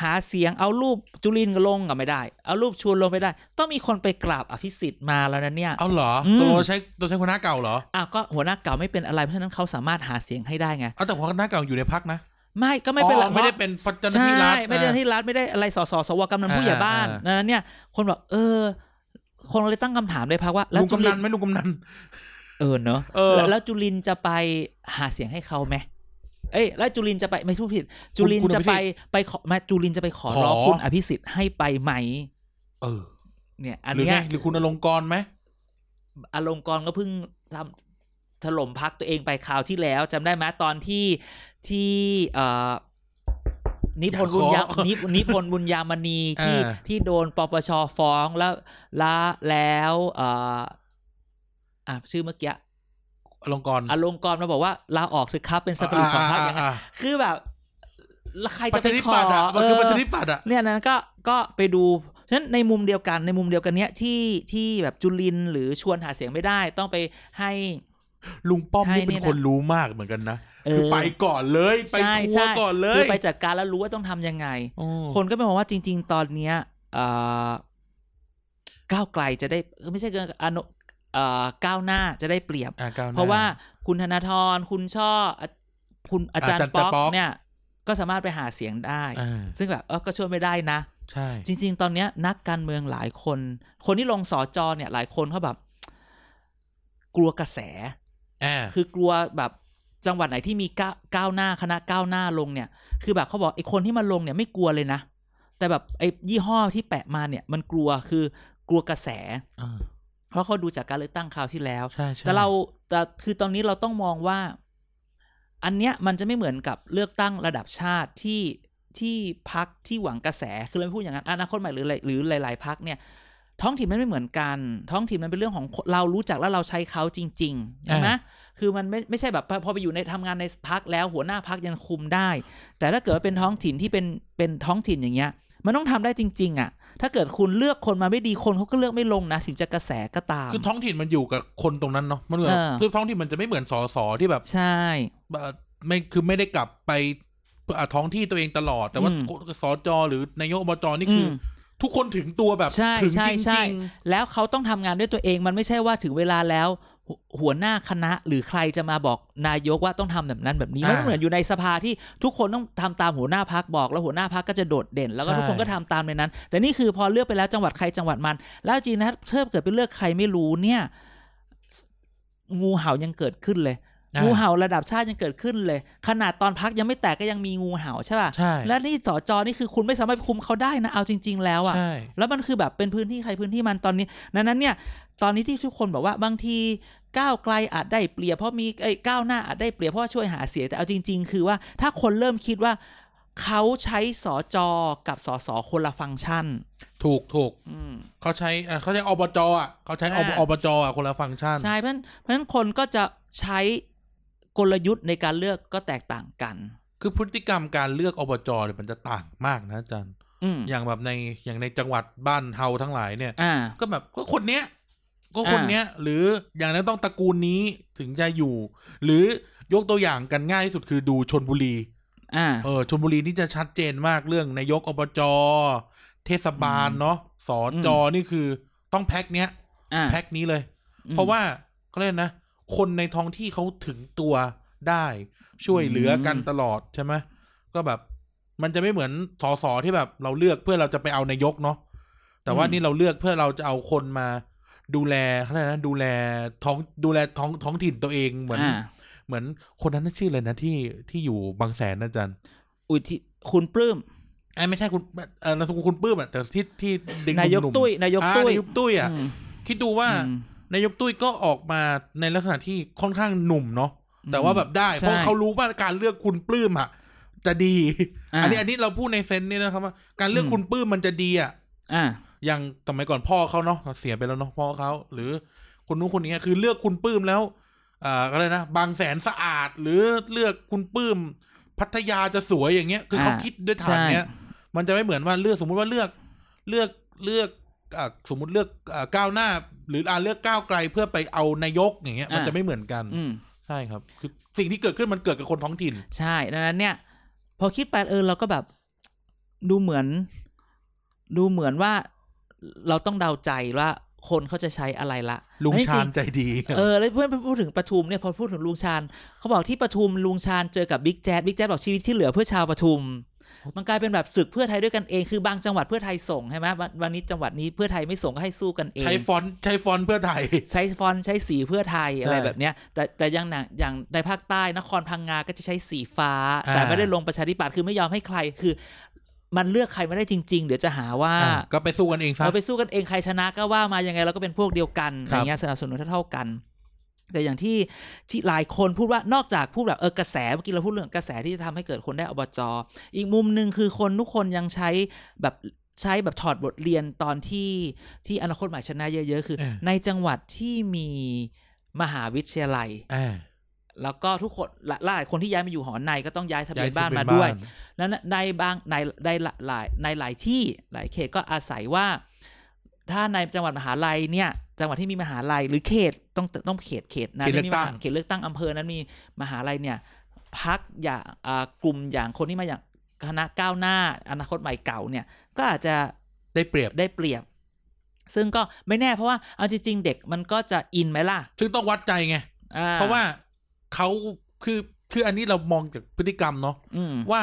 หาเสียงเอารูปจุลินก็ลงก็ไม่ได้ เอารูปชวนลงไม่ได้ ต้องมีคนไปกราบอภิสิทธิ์มาแล้วนะเนี่ย เอาเหรออืมตัวเราใช้ตัวใช้หัวหน้าเก่าเหรออ้าวก็หัวหน้าเก่าไม่เป็นอะไรเพราะฉะนั้นเขาสามารถหาเสียงให้ได้ไงเอาแต่หัวหน้าเก่าอยู่ในพักนะ ไม่ก็ไม่เป็นไรอ๋อไม่ได้เป็นเจ้าหน้าที่รัฐใช่ไม่ได้เจ้าหน้าที่รัฐไม่ได้อะไรสสสวกำนันผู้ใหญ่บ้านอ่านั้นเนี่ย คนบอกเออ คนเลยตั้งคำถามเลยพักว่าลุงจุกำลินันไหม่ลุงกำนันเออเนอะเออแล้วแล้วจุลินจะไปหาเสียงให้เขาไหมเอ้ยแล้วจุลินจะไปไม่พูดผิด จุลินคุณจะอภิสิไปทธิ์ไปขอมาจุลินจะไปขอขอร้องคุณอภิสิทธิ์ให้ไปไหม เออ เนี่ย อันหรือเนี้ไงยหรือคุณอลงกรณ์ไหมอารมณ์กรก็เพิ่งทำ ถล่มพักตัวเองไปคราวที่แล้วจำได้ไหมตอนที่ที่เอ่อนิพนธ์บุญยานิพนิพนธ์บุญยามณีที่ที่โดนปปชฟ้องแล้วละแล้วเอ่ออะชื่อเมื่อกี้อลงกรณ์อารมณ์กรมาบอกว่าลาออกเถอะครับเป็นสปิริตของพรรคอย่างนั้นอ่าคือแบบแล้วใครปจะระไปชาธิขอปัตย์อะมันคือเอประอชาธิปัตย์อะเนี่ยนั้นก็ก็ไปดูฉะนั้นในมุมเดียวกันในมุมเดียวกันเนี้ยที่ที่แบบจุลินหรือชวนหาเสียงไม่ได้ ต้องไปให้ ลุงป้อมให้นี่เป็เนี่นยคนรู้มากเหมือนกันนะเอคืออไปก่อนเลย ไปใช่ทัวใช่ร์ก่อนเลคืยอไปจัดการแล้วรู้ว่าต้องทำยังไงโอ้คนก็ไปมองว่าจริง ๆ ตอนเนี้ยเอ่อก้าวไกลจะได้เออไม่ใช่เกินอนุเอ่อก้าวหน้าจะได้เปรียบอ่ก้วหน้เพราะว่าคุณธนาธรคุณช่ออะคุณอาจารอาจารย์ย์ป๊อกป๊อกเนี่ย ก็สามารถไปหาเสียงได้อ่าซึ่งแบบเออก็ช่วยไม่ได้นะใช่จริง ๆ ตอนเนี้ยนักการเมืองหลายคน คนที่ลงสอจอเนี่ย หลายคนเขาแบบ กลัวกระแสอ่า คือกลัวแบบจังหวัดไหนที่มีก้าวก้าวหน้าคณะก้าวหน้าลงเนี่ย คือแบบเขาบอกไอ้คนที่มาลงเนี่ยไม่กลัวเลยนะ แต่แบบไอ้ยี่ห้อที่แปะมาเนี่ย มันกลัวคือกลัวกระแสอ่าเพราะเขาดูจากการเลือกตั้งคราวที่แล้วใช่ใช่แต่เราแต่คือตอนนี้เราต้องมองว่า อันเนี้ยมันจะไม่เหมือนกับเลือกตั้งระดับชาติที่ที่พักที่หวังกระแส คือเราไม่พูดอย่างนั้นอนาคตใหม่หรืออะไรหรือหลาย ๆพักเนี่ย ท้องถิ่นมันไม่เหมือนกัน ท้องถิ่นมันเป็นเรื่องของคนเรารู้จักแล้วเราใช้เขาจริงๆใช่ไหมคือมันไม่ไม่ใช่แบบพอพอไปอยู่ในทำงานในพักแล้วหัวหน้าพักยังคุมได้ แต่ถ้าเกิดว่าเป็นท้องถิ่นที่เป็นเป็นท้องถิ่นอย่างเงี้ย มันต้องทำได้จริง ๆ อะ ถ้าเกิดคุณเลือกคนมาไม่ดีคนเขาก็เลือกไม่ลงนะ ถึงจะกระแสก็ตามคือท้องถิ่นมันอยู่กับคนตรงนั้นเนาะมันเหมือนเออคือท้องถิ่นมันจะไม่เหมือนสอสอที่แบบใช่เอ่อไม่คือไม่ได้กลับไปอะท้องที่ตัวเองตลอด แต่ว่าอืมสอจอหรือนายกอบจนี่คืออม ทุกคนถึงตัวแบบใช่ถึงใช่จริงใช่จริงแล้วเขาต้องทำงานด้วยตัวเองมันไม่ใช่ว่าถึงเวลาแล้ว หัวหัวหน้าคณะหรือใครจะมาบอกนายกว่าต้องทำแบบนั้นแบบนี้อ่ามันเหมือนอยู่ในสภาที่ทุกคนต้องทำตามหัวหน้าพักบอก แล้วหัวหน้าพักก็จะโดดเด่น แล้วก็ใช่ทุกคนก็ทำตามในนั้น แต่นี่คือพอเลือกไปแล้วจังหวัดใครจังหวัดมัน แล้วจริงนะถ้าเกิดไปเลือกใครไม่รู้เนี่ยงูเห่ายังเกิดขึ้นเลยอ่า งูเห่าระดับชาติยังเกิดขึ้นเลย ขนาดตอนพักยังไม่แตกก็ยังมีงูเห่าใช่ป่ะใช่และนี่สอจอนี่คือคุณไม่สามารถไปคุมเขาได้นะเอาจริง ๆ แล้วอะใช่แล้วมันคือแบบเป็นพื้นที่ใครพื้นที่มันตอนนี้ดังนั้นเนี่ย ตอนนี้ที่ทุกคนบอกว่าบางทีก้าวไกลอาจได้เปรียบเพราะมีไอ้ยก้าวหน้าอาจได้เปรียบเพราะว่าช่วยหาเสียงแต่เอาจริง ๆ คือว่าถ้าคนเริ่มคิดว่าเขาใช้สอจอกับสอสอคนละฟังก์ชัน ถูกถูกอืมเขาใช้อะเขาใช้อบจอะเขาใช้อ่าอบจอะคนละฟังก์ชันใช่เพราะฉะนั้นเพราะฉะนั้นคนก็จะใช้ กลยุทธ์ในการเลือกก็แตกต่างกัน คือพฤติกรรมการเลือกอบจเนี่ยมันจะต่างมากนะอาจารย์อืมอย่างแบบในอย่างในจังหวัดบ้านเฮาทั้งหลายเนี่ยอ่าก็แบบก็คนเนี้ยก็คนเนี้ย หรืออย่างนั้นต้องตระกูลนี้ถึงจะอยู่ หรือยกตัวอย่างกันง่ายที่สุดคือดูชนบุรีอ่าเออชนบุรีนี่จะชัดเจนมากเรื่องนายกอบจเทศบาลเนาะสอจอนี่คือต้องแพ็คเนี้ยอ่าแพ็คนี้เลยอืมเพราะว่าเขาเรียกนะ คนในท้องที่เขาถึงตัวได้ช่วยเหลือกันอืมตลอดใช่ไหมก็แบบ มันจะไม่เหมือนสอสอที่แบบ เราเลือกเพื่อเราจะไปเอานายกเนาะแต่ว่านี่เราเลือกเพื่อเราจะเอาคนมา ดูแลเขาเรียกนะดูแลท้องดูแลท้องท้องถิ่นตัวเองเหมือนอ่าเหมือนคนนั้นน่ะชื่ออะไรนะที่ที่อยู่บางแสนนะอาจารย์ อุยที่คุณปลื้มไอ้ไม่ใช่คุณเออนามสกุลคุณปื้มอะแต่ที่ที่เด็กนายกหนุ่มๆตุ้ยนายกอ่าตุ้ยนายกตุ้ยอะอืมคิดดูว่าอืม นายกตุ้ยก็ออกมาในลักษณะที่ค่อนข้างหนุ่มเนาะแต่ว่าแบบได้ใช่เพราะเขารู้ว่าการเลือกคุณปลื้มอะจะดีอ่าอันนี้อันนี้เราพูดในเซนส์นี่นะครับว่าการเลือกอืมคุณปลื้มมันจะดีอะอ่าอย่างสมัยก่อนพ่อเขาเนาะเสียไปแล้วเนาะพ่อเขาหรือคนนู้นคนนี้คือเลือกคุณปลื้มแล้วอ่าก็เลยนะบางแสนสะอาดหรือเลือกคุณปลื้มพัทยาจะสวยอย่างเงี้ย คือเขาอ่าคิดด้วยฐานเนี้ยใช่มันจะไม่เหมือนว่าเลือกสมมุติว่าเลือก เลือกเลือกอ่า สมมุติเลือกอ่าก้าวหน้า หรืออ่าเลือกก้าวไกลเพื่อไปเอานายกอย่างเงี้ยมันอ่าจะไม่เหมือนกันอืมใช่ครับ คือสิ่งที่เกิดขึ้นมันเกิดกับคนท้องถิ่น ใช่ดังนั้นเนี่ย พอคิดไปเออเราก็แบบดูเหมือน ดูเหมือนว่าเราต้องเดาใจว่าคนเขาจะใช้อะไรละ ลุงแล้วจริชาญใจดี เออ แล้วเพื่อนพูดถึงปทุมเนี่ยพอพูดถึงลุงชาญเขาบอกที่ปทุมลุงชาญเจอกับบิ๊กแจ๊ดบิ๊กแจ๊ดบอกชีวิตที่เหลือเพื่อชาวปทุม มันกลายเป็นแบบศึกเพื่อไทยด้วยกันเอง คือบางจังหวัดเพื่อไทยส่งใช่ไหมวันวันนี้จังหวัดนี้เพื่อไทยไม่ส่งก็ให้สู้กันเอง ใช้ฟอนต์ใช้ฟอนต์เพื่อไทย ใช้ฟอนต์ใช้สีเพื่อไทยอะไรใช่แบบเนี้ย แต่แต่อยังหนังอย่างในภาคใต้นครพังงาก็จะใช้สีฟ้าอ่าแต่ไม่ได้ลงประชาธิปัตย์คือไม่ยอมให้ใครคือมันเลือกใครไม่ได้จริง ๆ เดี๋ยวจะหาว่าอะก็ไปสู้กันเองซะเราไปสู้กันเองใครชนะก็ว่ามายังไงเราก็เป็นพวกเดียวกันคอรับย่างเงี้ยสนับสนุนเท่าๆกัน แต่อย่างที่ที่หลายคนพูดว่านอกจากพูดแบบเออกระแสเมื่อกี้เราพูดเรื่องกระแสที่จะทำให้เกิดคนได้อบจอีกมุมหนึ่งคือคนทุกคนยังใช้แบบใช้แบบถอดบทเรียนตอนที่ที่อนาคตใหม่ชนะเยอะๆ คือเออในจังหวัดที่มีมหาวิทยาลัยอ่าแล้วก็ทุกคนหลายหลายคนที่ย้ายมาอยู่หอในก็ต้องย้ายทะเบียนย้บ้านที่มาเป็ด้วยนั้นในบางในในหลายในหลายที่หลายเขตก็อาศัยว่า ถ้าในจังหวัดมหาลัยเนี่ย จังหวัดที่มีมหาลัยหรือเขตต้องต้องเขตเขตนั้นเขตเลือกมีมตั้หางเขตเลือกตั้งอำเภอนั้นมีมหาลัยเนี่ยพักอย่างอ่ากลุ่มอย่างคนที่มาอย่างคณะก้าวหน้า อนาคตใหม่เก่าเนี่ย ก็อาจจะได้เปรียบได้เปรียบ ซึ่งก็ไม่แน่เพราะว่าเอาจริงๆเด็กมันก็จะอินไหมล่ะ ซึ่งต้องวัดใจไงอ่เพราะว่าเขาคือคืออันนี้เรามองจากพฤติกรรมเนาะอืมว่า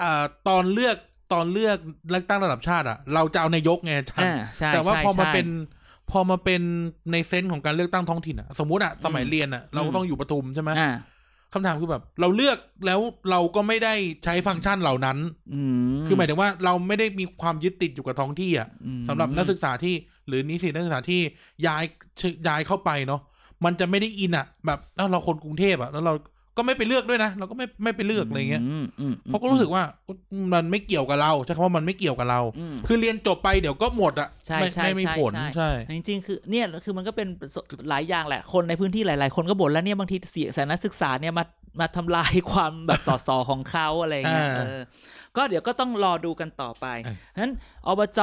อ่าตอนเลือกตอนเลือกเลือกตั้งระดับชาติอะเราจะเอานายกไงชันอ่าใช่แต่ว่าใช่พอมาใช่เป็น พอมาเป็นในเซนส์ของการเลือกตั้งท้องถิ่นอะสมมติอะสมัยอืมเรียนอะเราก็อืมต้องอยู่ปทุมใช่ไหมอ่าคำถามคือแบบ เราเลือกแล้วเราก็ไม่ได้ใช้ฟังก์ชันเหล่านั้นอืมคือหมายถึงว่าเราไม่ได้มีความยึดติดอยู่กับท้องที่อะอืมสำหรับนักศึกษาที่ หรือนิสิตนักศึกษาที่ย้ายย้ายเข้าไปเนาะมันจะไม่ได้อินอะแบบแล้วเราคนกรุงเทพอะแล้วเรา ก็ไม่ไปเลือกด้วยนะ เราก็ไม่ไม่ไปเลือกอะไรเงี้ยมอืมเพราะก็รู้สึกว่ามันไม่เกี่ยวกับเราใช่คำว่ามันไม่เกี่ยวกับเราอืมคือเรียนจบไปเดี๋ยวก็หมดอะใช่ไม่ใช่ไม่มีใช่ผลใช่ใช่จริงๆคือเนี่ยคือมันก็เป็นหลายอย่างแหละคนในพื้นที่หลาย ๆ คนก็บ่นแล้วเนี่ยบางทีเสียสายนักศึกษาเนี่ยมามาทำลายความแบบสอสอของเขาอะไรเงี้ยอ่าเออก็เดี๋ยวก็ต้องรอดูกันต่อไปอะนั้นอบจ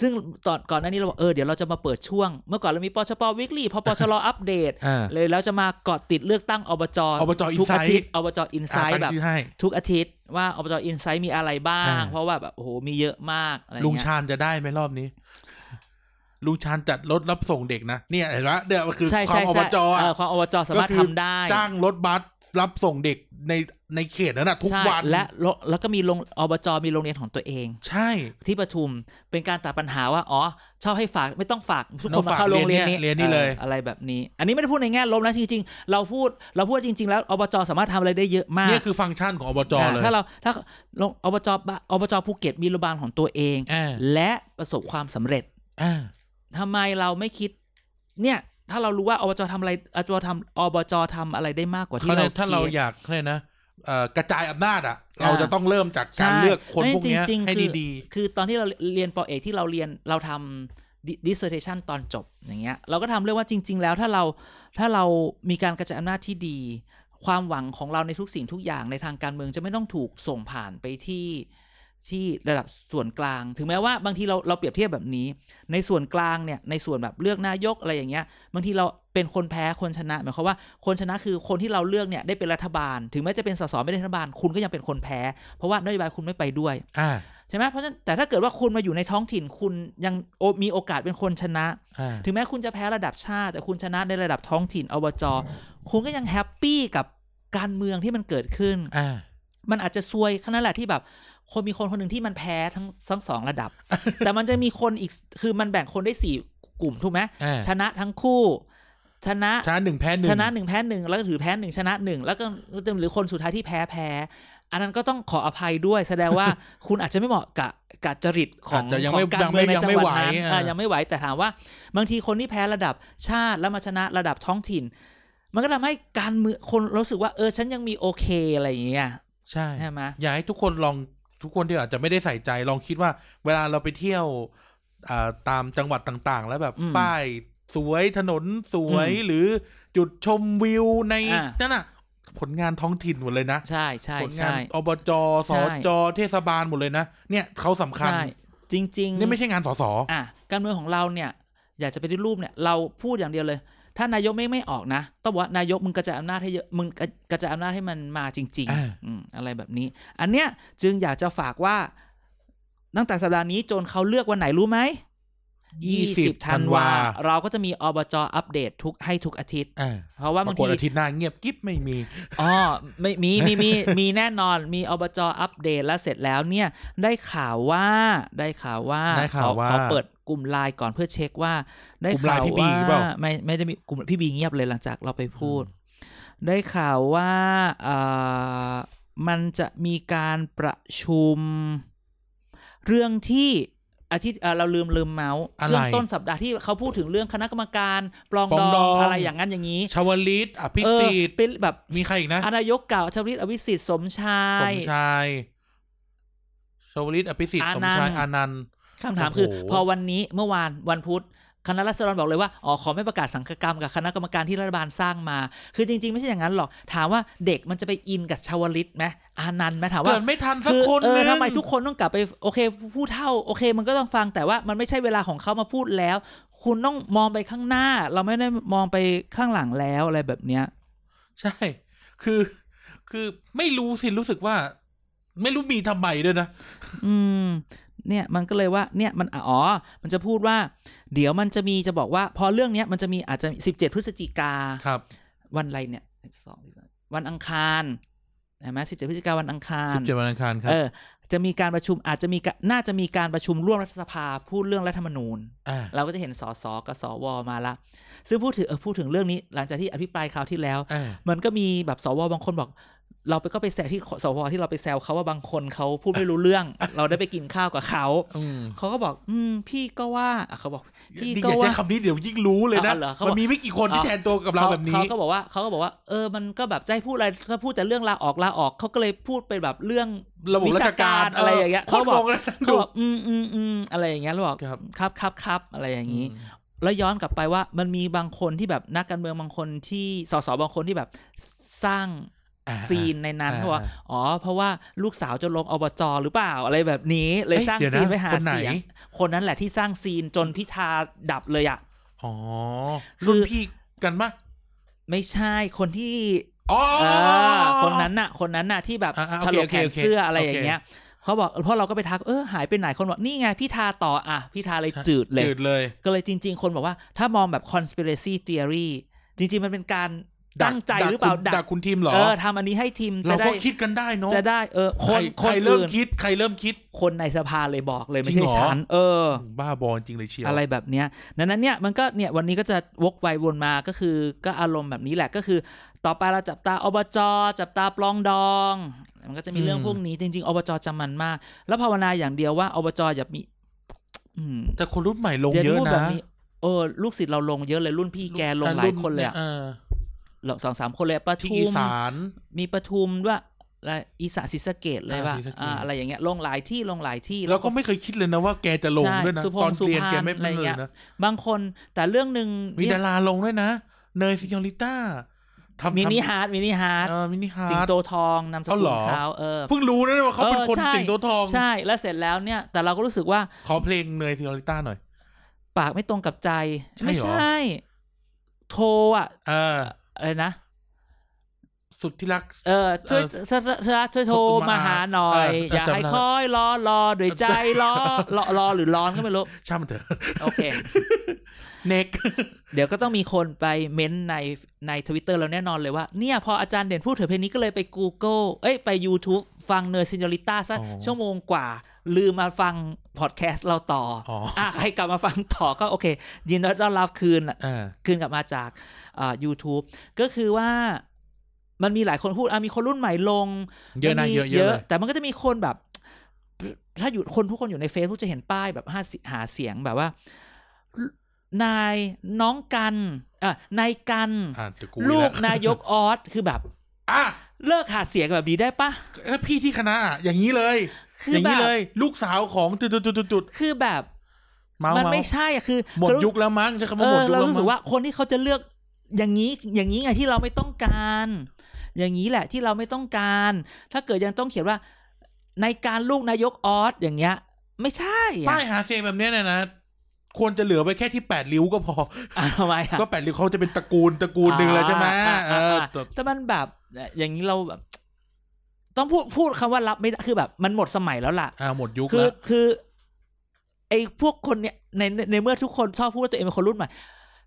ซึ่งตอนก่อนหน้านี้เราบอกเออเดี๋ยวเราจะมาเปิดช่วง เมื่อก่อนเรามีปชปวิกฤตพอปชรอัปเดตอ่าเลยแล้วจะมาเกาะติดเลือกตั้งอบจอบจทุกอา Insight ทิตย์อบจอินไซอ่าต์ตั้งแบบชื่อให้ทุกอาทิตย์ว่าอบจอินไซต์มีอะไรบ้างอ่าเพราะว่าแบบโอ้โหมีเยอะมากอะไรเงี้ยลุงชาญจะได้ไหมรอบนี้ ลุงชาญจัดรถรับส่งเด็กนะเนี่ยเห็นไหมเดี๋ยวคือใช่ควาใช่มอบใช่จเออะอความอบจสามารถก็คือทำได้ จ้างรถบัสรับส่งเด็กในในเขตนั้นนะทุกใช่วันและโรแล้วก็มีโรงอบจมีโรงเรียนของตัวเอง ใช่ที่ที่ปทุมเป็นการตัดปัญหาว่าอ๋อชอบให้ฝากไม่ต้องฝากทุกคนเรามาฝากเข้าโรงเรียนนี้เรียนนี่เลยอออะไรแบบนี้ อันนี้ไม่ได้พูดในแง่ลบนะจริงๆเราพูดเราพูดจริง ๆ แล้วอบจสามารถทำอะไรได้เยอะมากเนี่ยคือฟังก์ชันของอบจอ่าเลยถ้าเราถ้าลงอบจบะอบจภูเก็ตมีโรงพยาบาลของตัวเองอ่าและประสบความสำเร็จ อ่าทำไมเราไม่คิด เนี่ย ถ้าเรารู้ว่าอบจทำอะไรอบจทำอบจทำอะไรได้มากกว่าที่เขาเราเนี่ยถ้าเราคิดอยากเขาเลยกนะเอ่อกระจายอำนาจอะอ่าเราจะต้องเริ่มจากการใช่เลือกคนไม่พวกเนี้ยจริงๆให้คือดีคือตอนที่เราเรียนปอเอกที่เราเรียนเราทำ dissertation ตอนจบอย่างเงี้ย เราก็ทำเรื่องว่าจริง ๆ แล้วถ้าเราถ้าเรามีการกระจายอำนาจที่ดี ความหวังของเราในทุกสิ่งทุกอย่างในทางการเมืองจะไม่ต้องถูกส่งผ่านไปที่ ที่ระดับส่วนกลาง ถึงแม้ว่าบางทีเราเราเปรียบเทียบแบบนี้ ในส่วนกลางเนี่ยในส่วนแบบเลือกนายกอะไรอย่างเงี้ยบางทีเราเป็นคนแพ้คนชนะหมายความว่าคนชนะคือคนที่เราเลือกเนี่ยได้เป็นรัฐบาล ถึงแม้จะเป็นสสไม่ได้รัฐบาล คุณก็ยังเป็นคนแพ้ เพราะว่านโยบายคุณไม่ไปด้วยๆอ่าใช่ไหมเพราะฉะนั้นแต่ถ้าเกิดว่าคุณมาอยู่ในท้องถิ่นคุณยังโอมีโอกาสเป็นคนชนะอ่าถึงแม้คุณจะแพ้ระดับชาติ แต่คุณชนะในระดับท้องถิ่นอบจคุณก็ยังแฮปปี้กับการเมืองที่มันเกิดขึ้นอ่ามันอาจจะซวยแค่นั้นแหละที่แบบ คนมีคนคนหนึ่งที่มันแพ้ทั้งทั้งสองระดับ แต่มันจะมีคนอีกคือมันแบ่งคนได้สี่กลุ่มถูกไหมอ่า ชนะทั้งคู่ ชนะชนะหนึ่งแพ้หนึ่งชนะหนึ่งแพ้หนึ่งแล้วก็ถือแพ้หนึ่งชนะหนึ่งแล้วก็หรือคนสุดท้ายที่แพ้แพ้ อันนั้นก็ต้องขออภัยด้วยแสดงว่า คุณอาจจะไม่เหมาะกับกับจริตของอาจจะยังขอไม่งการเมืองในยังจังไม่หวัดไหวนั้นอ่าอ่ายังไม่ไหวแต่ถามว่า บางทีคนที่แพ้ระดับชาติแล้วมาชนะระดับท้องถิ่น มันก็ทำให้การเมืองคนรู้สึกว่าเออฉันยังมีโอเคอะไรอย่างเงี้ยใช่ ใช่ไหม อยากให้ทุกคนลอง ทุกคนที่อาจจะไม่ได้ใส่ใจลองคิดว่า เวลาเราไปเที่ยวอ่าตามจังหวัดต่างๆ แล้วแบบป้ายสวยถนนสวยหรือจุดชมวิวในนั่นน่ะ ผลงานท้องถิ่นหมดเลยนะ ใช่ใช่ผลงานใช่อบจสใช่จเทศบาลหมดเลยนะ เนี่ยเขาสำคัญใช่จริง ๆ นี่ไม่ใช่งานสสอะการเมืองของเราเนี่ย อยากจะไปฏิรูปเนี่ย เราพูดอย่างเดียวเลย ถ้านายกไม่ไม่ออกนะต้องบอกว่านายกมึงกระจายอำนาจให้เยอะมึงกระกระจายอำนาจให้มันมาจริงอ่าๆอืมอะไรแบบนี้ อันเนี้ยจึงอยากจะฝากว่าตั้งแต่สัปดาห์นี้โจนเขาเลือกวันไหนรู้ไหม20ธันวา เราก็จะมีอบจอัปเดตทุกให้ทุกอาทิตย์อ่าเพราะว่าปบางรากฏทีอาทิตย์หน้าเงียบกิ๊บไม่มีอ๋อไม่มีมีมีมีแน่นอนมีอบจอัปเดตแล้วเสร็จแล้วเนี่ย ได้ข่าวว่าได้ข่าวว่าได้ข่าวว่าขอเปิด กลุ่มไลน์ก่อนเพื่อเช็คว่า ได้กลุ่มไลข่าน์วพี่บีว่าเปล่าไม่ไม่ได้มีกลุ่มพี่บีเงียบเลยหลังจากเราไปพูด ได้ข่าวว่าอ่ามันจะมีการประชุมเรื่องที่อาทิตย์เอ่อเราลืมลืมเมาส์อะไรช่วงต้นสัปดาห์ที่เขาพูดถึงเรื่องคณะกรรมการปลองปรดองอดองงอะไรอย่างนั้นอย่างนี้ชาวลิตอภิเออสิทธิ์เป็นแบบมีใครอีกนะอนายกเก่าชวลิตอวิสิทธิ์สมชาสยมชายชาวลิตอภิสิทธิ์อาสมนันต์ชายอานันต์ คำถามโอ้โหคือ พอวันนี้เมื่อวานวันพุธคณะรัษฎรบอกเลยว่าอ๋อขอไม่ประกาศสังฆกรรมกับคณะกรรมการที่รัฐบาลสร้างมา คือจริง ๆ ไม่ใช่อย่างนั้นหรอก ถามว่าเด็กมันจะไปอินกับชาวลิตไหมอานันต์ไหมถามว่าเกิดไม่ทันสักคือคนเอนึองทำไมทุกคนต้องกลับไปโอเคผู้เท่าโอเค มันก็ต้องฟังแต่ว่ามันไม่ใช่เวลาของเขามาพูดแล้ว คุณต้องมองไปข้างหน้า เราไม่ได้มองไปข้างหลังแล้วอะไรแบบเนี้ย ใช่ คือ คือไม่รู้สิรู้สึกว่า ไม่รู้มีทำไมด้วยนะ อืม เนี่ยมันก็เลยว่าเนี่ยมันอ๋อ มันจะพูดว่า เดี๋ยวมันจะมีจะบอกว่า พอเรื่องเนี้ยมันจะมีอาจจะสิบเจ็ดพฤศจิกาครับ วันอะไรเนี่ยสิบสองวันอังคารเห็นไหมสิบเจ็ดพฤศจิกาวันอังคารสิบเจ็ดวันอังคารครับเออจะมีการประชุมอาจจะมีกะน่าจะมีการประชุมร่วมรัฐสภาพูดเรื่องรัฐธรรมนูญอ่าเราก็จะเห็นสสกับสวมาละ ซึ่งพูดถึงเออพูดถึงเรื่องนี้หลังจากที่อภิปรายคราวที่แล้วอ่ามันก็มีแบบสวบางคนบอก เราไปก็ไปแซวที่สวที่เราไปแซวเขาว่าบางคนเขาพูดไม่รู้เรื่อง เราได้ไปกินข้าวกับเขาอืมเขาก็บอก อืม พี่ก็ว่าอะเขาบอกพี่นี่ก็อย่าใช้ว่าคำนี้เดี๋ยวยิ่งรู้เลยนะเอาเหรอเขาบอกมันมีไม่กี่คนที่เอาแทนตัวกับเราแบบนี้เขาก็บอกว่าเขาก็บอกว่า เออ มันก็แบบจะให้พูดอะไรก็พูดแต่เรื่องลาออกลาออกเขาก็เลยพูดเป็นแบบเรื่องระบบราชการวิชอะไรอย่างเงี้ยโคเขาตรบอกงงเลยเขาบอกอืมอืมอืมอะไรอย่างเงี้ยแล้วบอกครับครับครับครับอะไรอย่างนี้อืมแล้วย้อนกลับไปว่ามันมีบางคนที่แบบนักการเมืองบางคนที่สสบางคนที่แบบสร้างอ่า ซีนในนั้นอ่าเพราะว่าอ๋อ เพราะว่าลูกสาวจะลงอบจหรือเปล่า อะไรแบบนี้เลยเอ้ยสร้างเดี๋ยวนะซีนไปหาคนไหนเสียงคนนั้นแหละที่สร้างซีนจนพิธาดับเลยอะอ๋อคือรุ่นพี่กันปะไม่ใช่คนที่อ๋อเออคนนั้นน่ะ คนนั้นน่ะที่แบบอ่าอ่าโอถเคลกโอเคแขนโอเคเสื้ออะไรโอเคอย่างเงี้ยเขาบอกเพราะเราก็ไปทักเออหายไปไหนคนบอกนี่ไงพิธาต่ออะพิธาเลยจืดเลยจืดเลย ก็เลยจริง ๆ คนบอกว่าถ้ามองแบบ conspiracy theory จริง ๆ มันเป็นการ ตั้งใจหรือเปล่าดักดักคุณทีมเหรอเออทำอันนี้ให้ทีมจะเราได้ก็คิดกันได้เนาะจะได้เออคใครนใคครนเริ่มอื่นคิดใครเริ่มคิดคนในสภาเลยบอกเลยไม่จริใช่งเหรอฉันเออ บ้าบอจริงเลยเชียวอะไรแบบเนี้ยดังนั้นเนี่ยมันก็เนี่ยวันนี้ก็จะวกไปวนมาก็คือ ก็อารมณ์แบบนี้แหละก็คือ ต่อไปเราจับตาอบจจับตาปลองดอง มันก็จะมีเรื่องพวกนี้จริง ๆอบจจำมันมาก แล้วภาวนาอย่างเดียวว่าอบจอย่ามีอืมแต่คนรุ่นใหม่ลงดี๋วเยอะพูดนะแบบนี้เออ ลูกศิษย์เราลงเยอะเลยรุ่นพี่แกลงหลายคนเลยอะออ สองสามคนเลยปที่ทุอีมสานมีปทุมด้วยและอีสานศรีสะเกดเลยอ่าว่าศรีสะเกษอ่าอะไรอย่างเงี้ยลงหลายที่ลงหลายที่แล้วก็ไม่เคยคิดเลยนะว่าแกจะลงใช่ด้วยนะสุพงษ์ตอนเรียนสุพรรณแกไม่อะไรเป็นเลเงี้ยยนะบางคนแต่เรื่องหนึ่งมีเนี่ยดาราลงด้วยนะเนยซิยอริต้าทำมินิทำฮาร์ดมินิฮาร์ดเออมินิฮาสิงร์ดโตทองนามสเอากุเหรลอเขาเออเพิ่งรู้นะว่าเขาเป็นเออคนใช่สิงโตทองใช่แล้วเสร็จแล้วเนี่ย แต่เราก็รู้สึกว่าขอเพลงเนยซิยอริต้าหน่อย ปากไม่ตรงกับใจใช่ไม่เหรอใช่ โทรอะเอออะไรนะ สุดที่รัก เออช่วยเออช่วยช่วยช่วยโทรโทรมามาหาหน่อยเออออย่าให้จำได้คอยรอรอด้วยใจรอรอรอหรือร้อนก็ไม่รู้ช่างมันเถอะโอเค เน็กเดี๋ยวก็ต้องมีคนไปเม้นต์ในในทวิตเตอร์แล้วแน่นอนเลยว่า เนี่ย พออาจารย์เด่นพูดถึงเพลงนี้ก็เลยไป Google เอ้ย ไป YouTube ฟังเนอร์ซิน o ริต้าสักอ๋อชั่วโมงกว่า ลืมมาฟังพอดแคสต์เราต่ออ๋ออะให้กลับมาฟังต่อก็โอเค ยินดีต้อนรับคืนอ่าคืนกลับมาจากอ่า YouTube ก็คือว่ามันมีหลายคนพูดอะมีคนรุ่นใหม่ลง เยอะนะมันมีเยอะเยอะเลยแต่มันก็จะมีคนแบบ ถ้าอยู่คนทุกคนอยู่ในเฟซบุ๊กจะเห็นป้ายแบบห้าสิหาเสียงแบบว่า นายน้องกันอะนายกันอ่าเดี๋ยวกูลูกอีแวนายกออสคือแบบอะเลิกหาเสียงแบบนี้ได้ปะเอ้ยพี่ที่คณะอะอย่างนี้เลยคืออย่างนี้แบบเลย ลูกสาวของจุดจุดจุดจุดคือแบบเมามันเมาไม่ใช่อะคือหมดเรารู้ยุคแล้วมั้งใช้คำเอว่าหมดอยุคเราแล้วรู้สึมั้กงว่าคนที่เขาจะเลือกอย่างนี้อย่างนี้ไงที่เราไม่ต้องการ อย่างนี้แหละที่เราไม่ต้องการ ถ้าเกิดยังต้องเขียนว่าในการลูกนายกออสอย่างเงี้ย ไม่ใช่อะป้ายหาเสียงแบบเนี้ยเนี่ยนะ ควรจะเหลือไว้แค่ที่แปดริ้วก็พออะทำไมอะก็แปดริ้วเขาจะเป็นตระกูลตระกูลหนึ่งเลยใช่ไหมอ่าเออ่าออ่าแต่แต่มันแบบอย่างนี้เราแบบต้องพูดพูดคำว่ารับไม่ได้คือแบบ มันหมดสมัยแล้วล่ะอ่าหมดยุคคือแล้วคือไอ้พวกคนเนี่ยในในในเมื่อทุกคนชอบพูดว่าตัวเองเป็นคนรุ่นใหม่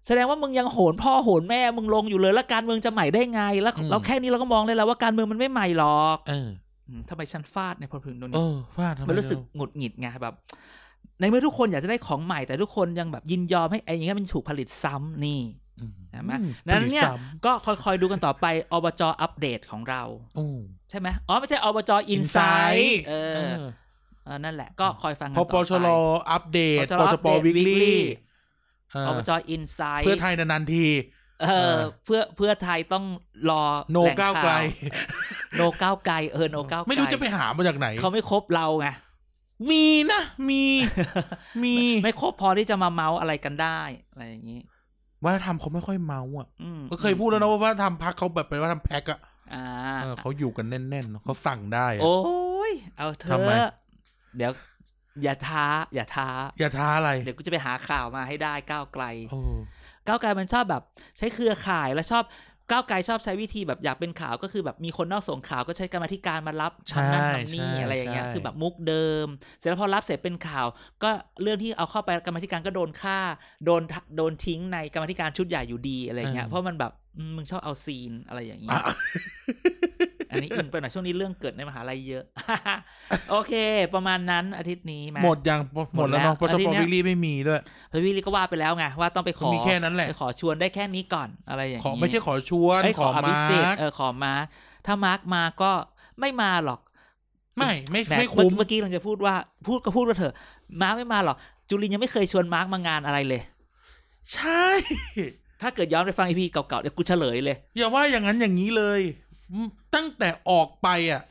แสดงว่ามึงยังโหนพ่อโหนแม่มึงลงอยู่เลยแล้วการเมืองจะใหม่ได้ไง แล้วอืมเราแค่นี้เราก็มองได้แล้วว่าการเมืองมันไม่ใหม่หรอกเอออืมทำไมฉันฟาดในพลพึงตรงเอนี้อฟาดทำไมมันรู้สึกหงุดหงิดไงแบบ ในเมื่อทุกคนอยากจะได้ของใหม่แต่ทุกคนยังแบบยินยอมให้ไอ้อย่างเงี้ยมันถูกผลิตซ้ำนี่อืมเห็นไหมอืนั้นเนี่ยผลิตซ้ก็คอยๆดูกันต่อไปอบจอัปเดตของเราำอืมใช่ไหมอ๋อไม่ใช่อบจอินไซ Insight ด์เออเออเออนั่นแหละก็คอยฟังกันพอต่อปไปชรอัปเดตปชรปอัชปปเดตวิก weekly ลี่อบจอินไซด์เพื่อไทยนานๆทีเอเอออเพื่อเพื่อไทยต้องรอโนแหล่งก้าวข่ไกล โนก้าวไกลเออโนก้าวไกลไม่รู้จะไปหามาจากไหน เขาไม่ครบเราไง มีนะ มีมีไม่ครบพอที่จะมาเมาส์อะไรกันได้ อะไรอย่างนี้วัฒนธรรมเขาไม่ค่อยเมาอะอืมก็เคยพูดแล้วนะว่าวัฒนธรรมพักเขาแบบเป็นวัฒนธรรมแพ็กอะอ่าเออเขาอยู่กันแน่นๆเขาสั่งได้อะโอ้ยเอาเธทำไมอะเดี๋ยว อย่าท้า อย่าท้า อย่าท้าอะไร เดี๋ยวกูจะไปหาข่าวมาให้ได้ก้าวไกลโอ้ก้าวไกลมันชอบแบบ ใช้เครือข่ายแล้วชอบ ก้าวไกลชอบใช้วิธีแบบอยากเป็นข่าวก็คือแบบมีคนนอกส่งข่าวก็ใช้กรรมาธิการมารับทำนั่นทำนี่อะไรอย่างเงี้ยคือแบบมุกเดิม เสร็จแล้วพอรับเสร็จเป็นข่าว ก็เรื่องที่เอาเข้าไปกรรมาธิการก็โดนฆ่าโดนทะโดนทิ้งในกรรมาธิการชุดใหญ่อยู่ดีอะไรเงี้ยเพราะมันแบบอืมมึงชอบเอาซีนอะไรอย่างเงี้ย อะอันนี้อินไปหน่อยช่วงนี้เรื่องเกิดในมหาลัยเยอะ โอเค ประมาณนั้นอาทิตย์นี้ไหหมดยังหมดแล้วเนาะหมดปแล้วชอาทิตปย์เนี้ยวิกลี่ไม่มีด้วยพพี่วิลลี่ก็ว่าไปแล้วไงว่าต้องไปขอมีแค่นั้นแหละไปขอชวนได้แค่นี้ก่อนอะไรอย่างขอนี้ไม่ใช่ขอชวนเอ้ยขขอออมาภิสิทร์ธิ์เออขอมาร์คถ้ามาร์คมาก็ไม่มาหรอก ไม่ไม่แหมไม่คุ้มเมื่อกี้เราจะพูดว่าพูดก็พูดว่าเถอะมาร์คไม่มาหรอก จุลินยังไม่เคยชวนมาร์คมางานอะไรเลย ใช่ ถ้าเกิดย้อนไปฟัง EP เก่าๆเดี๋ยวกูเฉลยเลย อย่าว่าอย่างนั้นอย่างนี้เลยอืม ตั้งแต่ออกไปอะ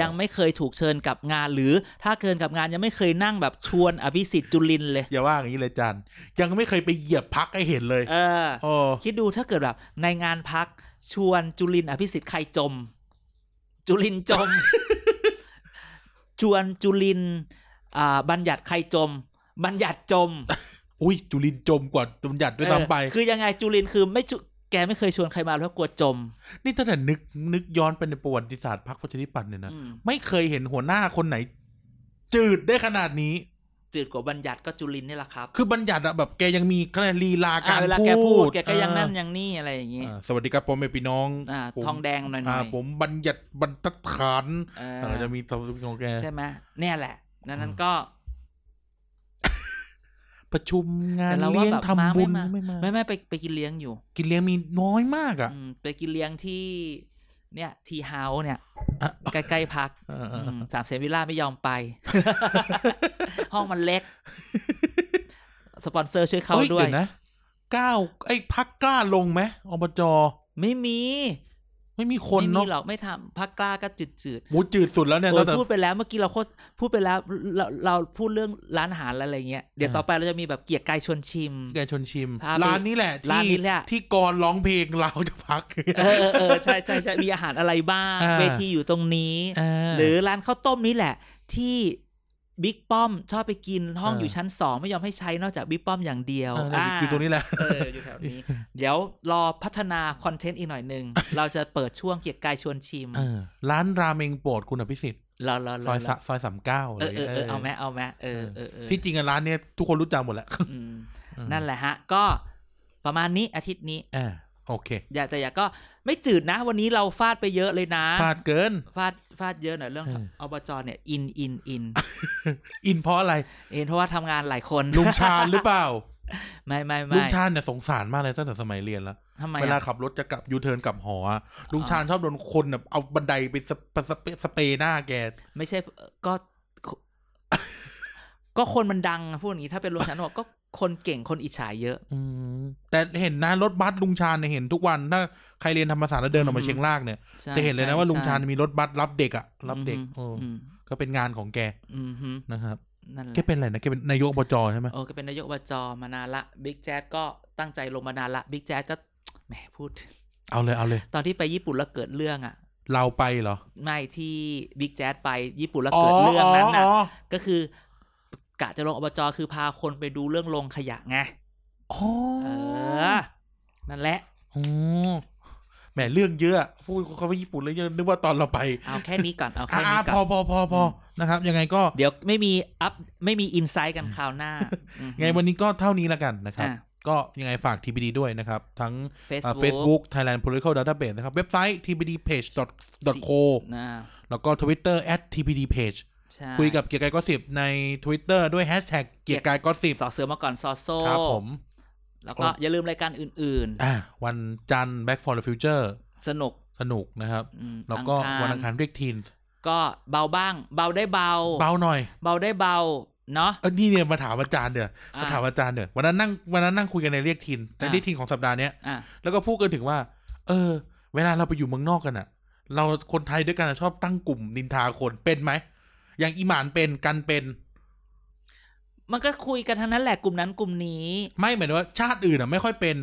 ยังไม่เคยถูกเชิญกลับงาน หรือถ้าเกินกับงานยังไม่เคยนั่งแบบชวนอภิสิทธิ์จุลินเลย อย่าว่าอย่างนี้เลยจันยังไม่เคยไปเหยียบพรรคให้เห็นเลย เออโอ้คิดดูถ้าเกิดแบบ ในงานพักชวนจุลินอภิสิทธิ์ใครจม จุลินจม ชวนจุลินอ่าบัญญัติใครจม บัญญัติจม อุ้ยจุลินจมกว่าจุนหยัดด้วยซ้ำไปเออคือยังไงจุลินคือไม่จุ แกไม่เคยชวนใครมาเพราะกลัวจม นี่ตั้งแต่นึกนึกย้อนไปในประวัติศาสตร์พรรคประชาธิปัตย์เนี่ยนะ อืม ไม่เคยเห็นหัวหน้าคนไหน จืดได้ขนาดนี้ จืดกว่าบัญญัติก็จุลินนี่แหละครับคือบัญญัติอะแบบแกยังมีคะแนนลีลาอ่าการเวลาพูแกพูดดแกก็ยังนั่นเออยังนี่อะไรอย่างงี้อ่าสวัสดีครับผมเป็นพี่น้องอ่าผมทองแดงหน่อยหน่อ่า อยผมบัญญัติบรรทัดฐานเอเอออจะมีตำของแก ใช่ไหมเนี่ยแหละดังนั้นอืมก็ ประชุมงานแต่เราว่าเลี้ยงแบบทำบุญมาไม่ไม่มามาไม่ไม่ไปไปกินเลี้ยงอยู่ กินเลี้ยงมีน้อยมากอะอืมไปกินเลี้ยงที่ เนี่ย ทีเฮาส์เนี่ยอะใกล้ๆพักเออเอออืมสามเซนวิลล่าไม่ยอมไป ห้องมันเล็ก สปอนเซอร์ช่วยเขาฮ้ด้วยนะก้าวไอ้พักกล้าลงไหมอบจไม่มี ไม่มีคนไม่มีเนาะหรอกไม่ทำพักกล้าก็จืดจืดโหจืดสุดแล้วเนี่ยโอ้ตั้ยงแต่พูดไปแล้วเมื่อกี้เราโคตรพูดไปแล้วเราเราพูดเรื่องร้านอาหารอะไรเงี้ยเดี๋ยวอ่าต่อไปเราจะมีแบบเกียร์กายชวนชิมแกชวนชิมพาไปร้านนี้แหละร้านที่นี้แหละที่กรร้องเพลงเราจะพัก เออเออเออใช่ใช่ใช่มีอาหารอะไรบ้างอ่าเวทีอยู่ตรงนี้ หรือร้านข้าวต้มนี้แหละ ที่ บิ๊กป้อมชอบไปกินห้องอ่าอยู่ชั้นสองไม่ยอมให้ใช้นอกจากบิ๊กป้อมอย่างเดียวเออเนี่ยอยู่ตรงนี้แหละเอออยู่แถวนี้ เดี๋ยวรอพัฒนา content อีกหน่อยหนึ่งเราจะเปิดช่วงเกียรติกายชวนชิมเออร้านราเมงโปรดคุณอภิสิทธิ์รอรอรซออยรสะอซอยสามเก้าเออเออเออเอาไหมเอาไหมเออเออเออที่จริงอะร้านเนี้ยทุกคนรู้จักหมดแหละอืมนั่นแหละฮะ ก็ประมาณนี้อาทิตย์นี้อ่า โอเค อย่าแต่อย่าก็ไม่จืดนะ วันนี้เราฟาดไปเยอะเลยนะ ฟาดเกิน ฟาดฟาดเยอะหน่อยเรื่องเอออบจเนี่ย in in in in เพราะอะไร in เพราะว่าทำงานหลายคนลุงชาญหรือเปล่า ไม่ไม่ไม่ลุงชาญเนี่ยสงสารมากเลยตั้งแต่สมัยเรียนแล้วทำไมเวลาอะขับรถจะกลับยูเทิร์นกลับหออะลุงชาญชอบโดนคนแบบเอาบันไดไปสเปสเปสเปรย์หน้าแกไม่ใช่ก็ก็คนมันดังอะพูดอย่างนี้ถ้าเป็นลุงชันบอกก็ คนเก่งคนอิจฉาเยอะ อืมแต่เห็นนะรถบัสลุงชาญเนี่ยเห็นทุกวัน ถ้าใครเรียนธรรมศาสตร์แล้วเดินออกมาอืมเชียงรากเนี่ย ใช่จะเห็นเลยนะใช่ว่าลุงชาญใช่มีรถบัสรับเด็กอะรับเด็กอืมโอ้อืมก็เป็นงานของแกอืมฮึนะครับนั่นแหแกละเป็นอะไรนะแกเป็นนายกอบจใช่ไหมโอ้ก็เป็นนายกอบจมานานละบิ๊กแจ๊ดก็ตั้งใจลงมานานละบิ๊กแจ๊ดก็แหมพูด เอาเลยเอาเลย ตอนที่ไปญี่ปุ่นแล้วเกิดเรื่องอะเราไปเหรอไม่ที่บิ๊กแจ๊ดไปญี่ปุ่นแล้วเกิดเรื่องนั้นน่ะ ก็คือ กะจะลงอบจคือพาคนไปดูเรื่องลงขยะไงอ๋อเออ นั่นแหละอ๋อแหมเรื่องเยอะพูดเขาไปญี่ปุ่นเลยเยอะนึกว่าตอนเราไปเอาแค่นี้ก่อนเอาแค่อ่านี้พก่ออนพอพอพอนะครับ ยังไงก็เดี๋ยวไม่มีอัพไม่มีอินไซต์กันคราวหน้าอืมไงวันนี้ก็เท่านี้แล้วกันนะครับอะก็ยังไงฝาก TBD ด้วยนะครับ ทั้ง Facebook Facebook Thailand Political Database นะครับ เว็บไซต์ tbdpage.co นะแล้วก็ Twitter at tbdpage ใช่ คุยกับเกียร์กายก็สิบใน Twitter ด้วย hashtag เกียร์กายก็สิบสอเสือมาก่อนซอโซครับผม แล้วก็อย่าลืมรายการอื่นอ่าวันจันทร์ Back for the Future ๆสนุกสนุกนะครับอืมแล้วก็อังคารวันอังคารเรียกทีนก็เบาบ้าง เบาได้เบา เบาหน่อย เบาได้เบาเนาะเออนี่เนี่ยมาถามอาจารย์เดี๋ยวอะมาถามอาจารย์เดี๋ยววันนั้นนั่งวันนั้นนั่งคุยกันในเรียกทีนในอะเรียกทีนของสัปดาห์เนี้ยอะแล้วก็พูดกันถึงว่า เออ เวลาเราไปอยู่เมืองนอกกันอะเราคนไทยด้วยกันอะชอบตั้งกลุ่มนินทาคนเป็นไหม อย่างอีหมานเป็นกันเป็น มันก็คุยกันทั้งนั้นแหละกลุ่มนั้นกลุ่มนี้ ไม่เหมือนว่าชาติอื่นอะไม่ค่อยเป็น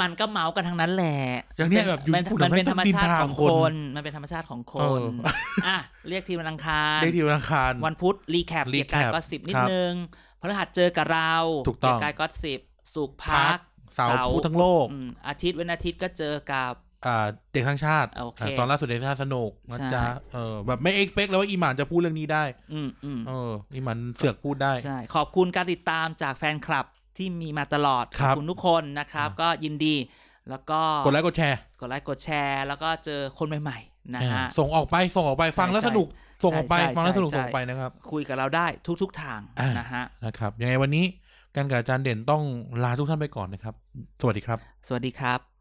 มันก็เมาส์กันทั้งนั้นแหละอย่างเนี้ยแบบอยู่มันญี่ปุ่นมันเป็นไม่ธต้รองรมชาตินินทาของคนคน มันเป็นธรรมชาติของคเอนออะเรียกทีมวันอังคารเรียกทีวันอังคารวันพุธรีแคปรีเกียร์กายแคปก็สิบนิดครับนึงพฤหัสเจอกับเราถูกต้องเกียร์กายก็สิบสุกร์พัพักกเสาร์พูดทั้งโลกอืมอาทิตย์เว้นอาทิตย์ก็เจอกับอ่า เด็กทั้งชาติโอเคอ่าตอนล่าสุดเด็กทั้งชาติสนุกนะใช่จ๊ะเออแบบไม่เอ็กซ์เพเลยว่าอีหมานจะพูดเรื่องนี้ได้ อืมอืมเอออีหมันเสือกพูดได้ใช่ขอบคุณการติดตามจากแฟนคลับที่มีมาตลอดคขรัอบบคุณทุกคนนะครับ ก็ยินดี แล้วก็กดไลค์กดแชร์กดไลค์กดแชร์ แล้วก็เจอคนใหม่ๆนะฮะอ่าส่งออกไปส่งออกไปฟังแล้วใช่สนุกส่งออกไปใช่ฟังแล้วสนุกใช่ส่งไปนะครับ คุยกับเราได้ทุกๆทางอ่านนะฮะนะครับยังไงวันนี้การกับอาจารย์เด่นต้องลาทุกท่านไปก่อนนะครับ สวัสดีครับ สวัสดีครับ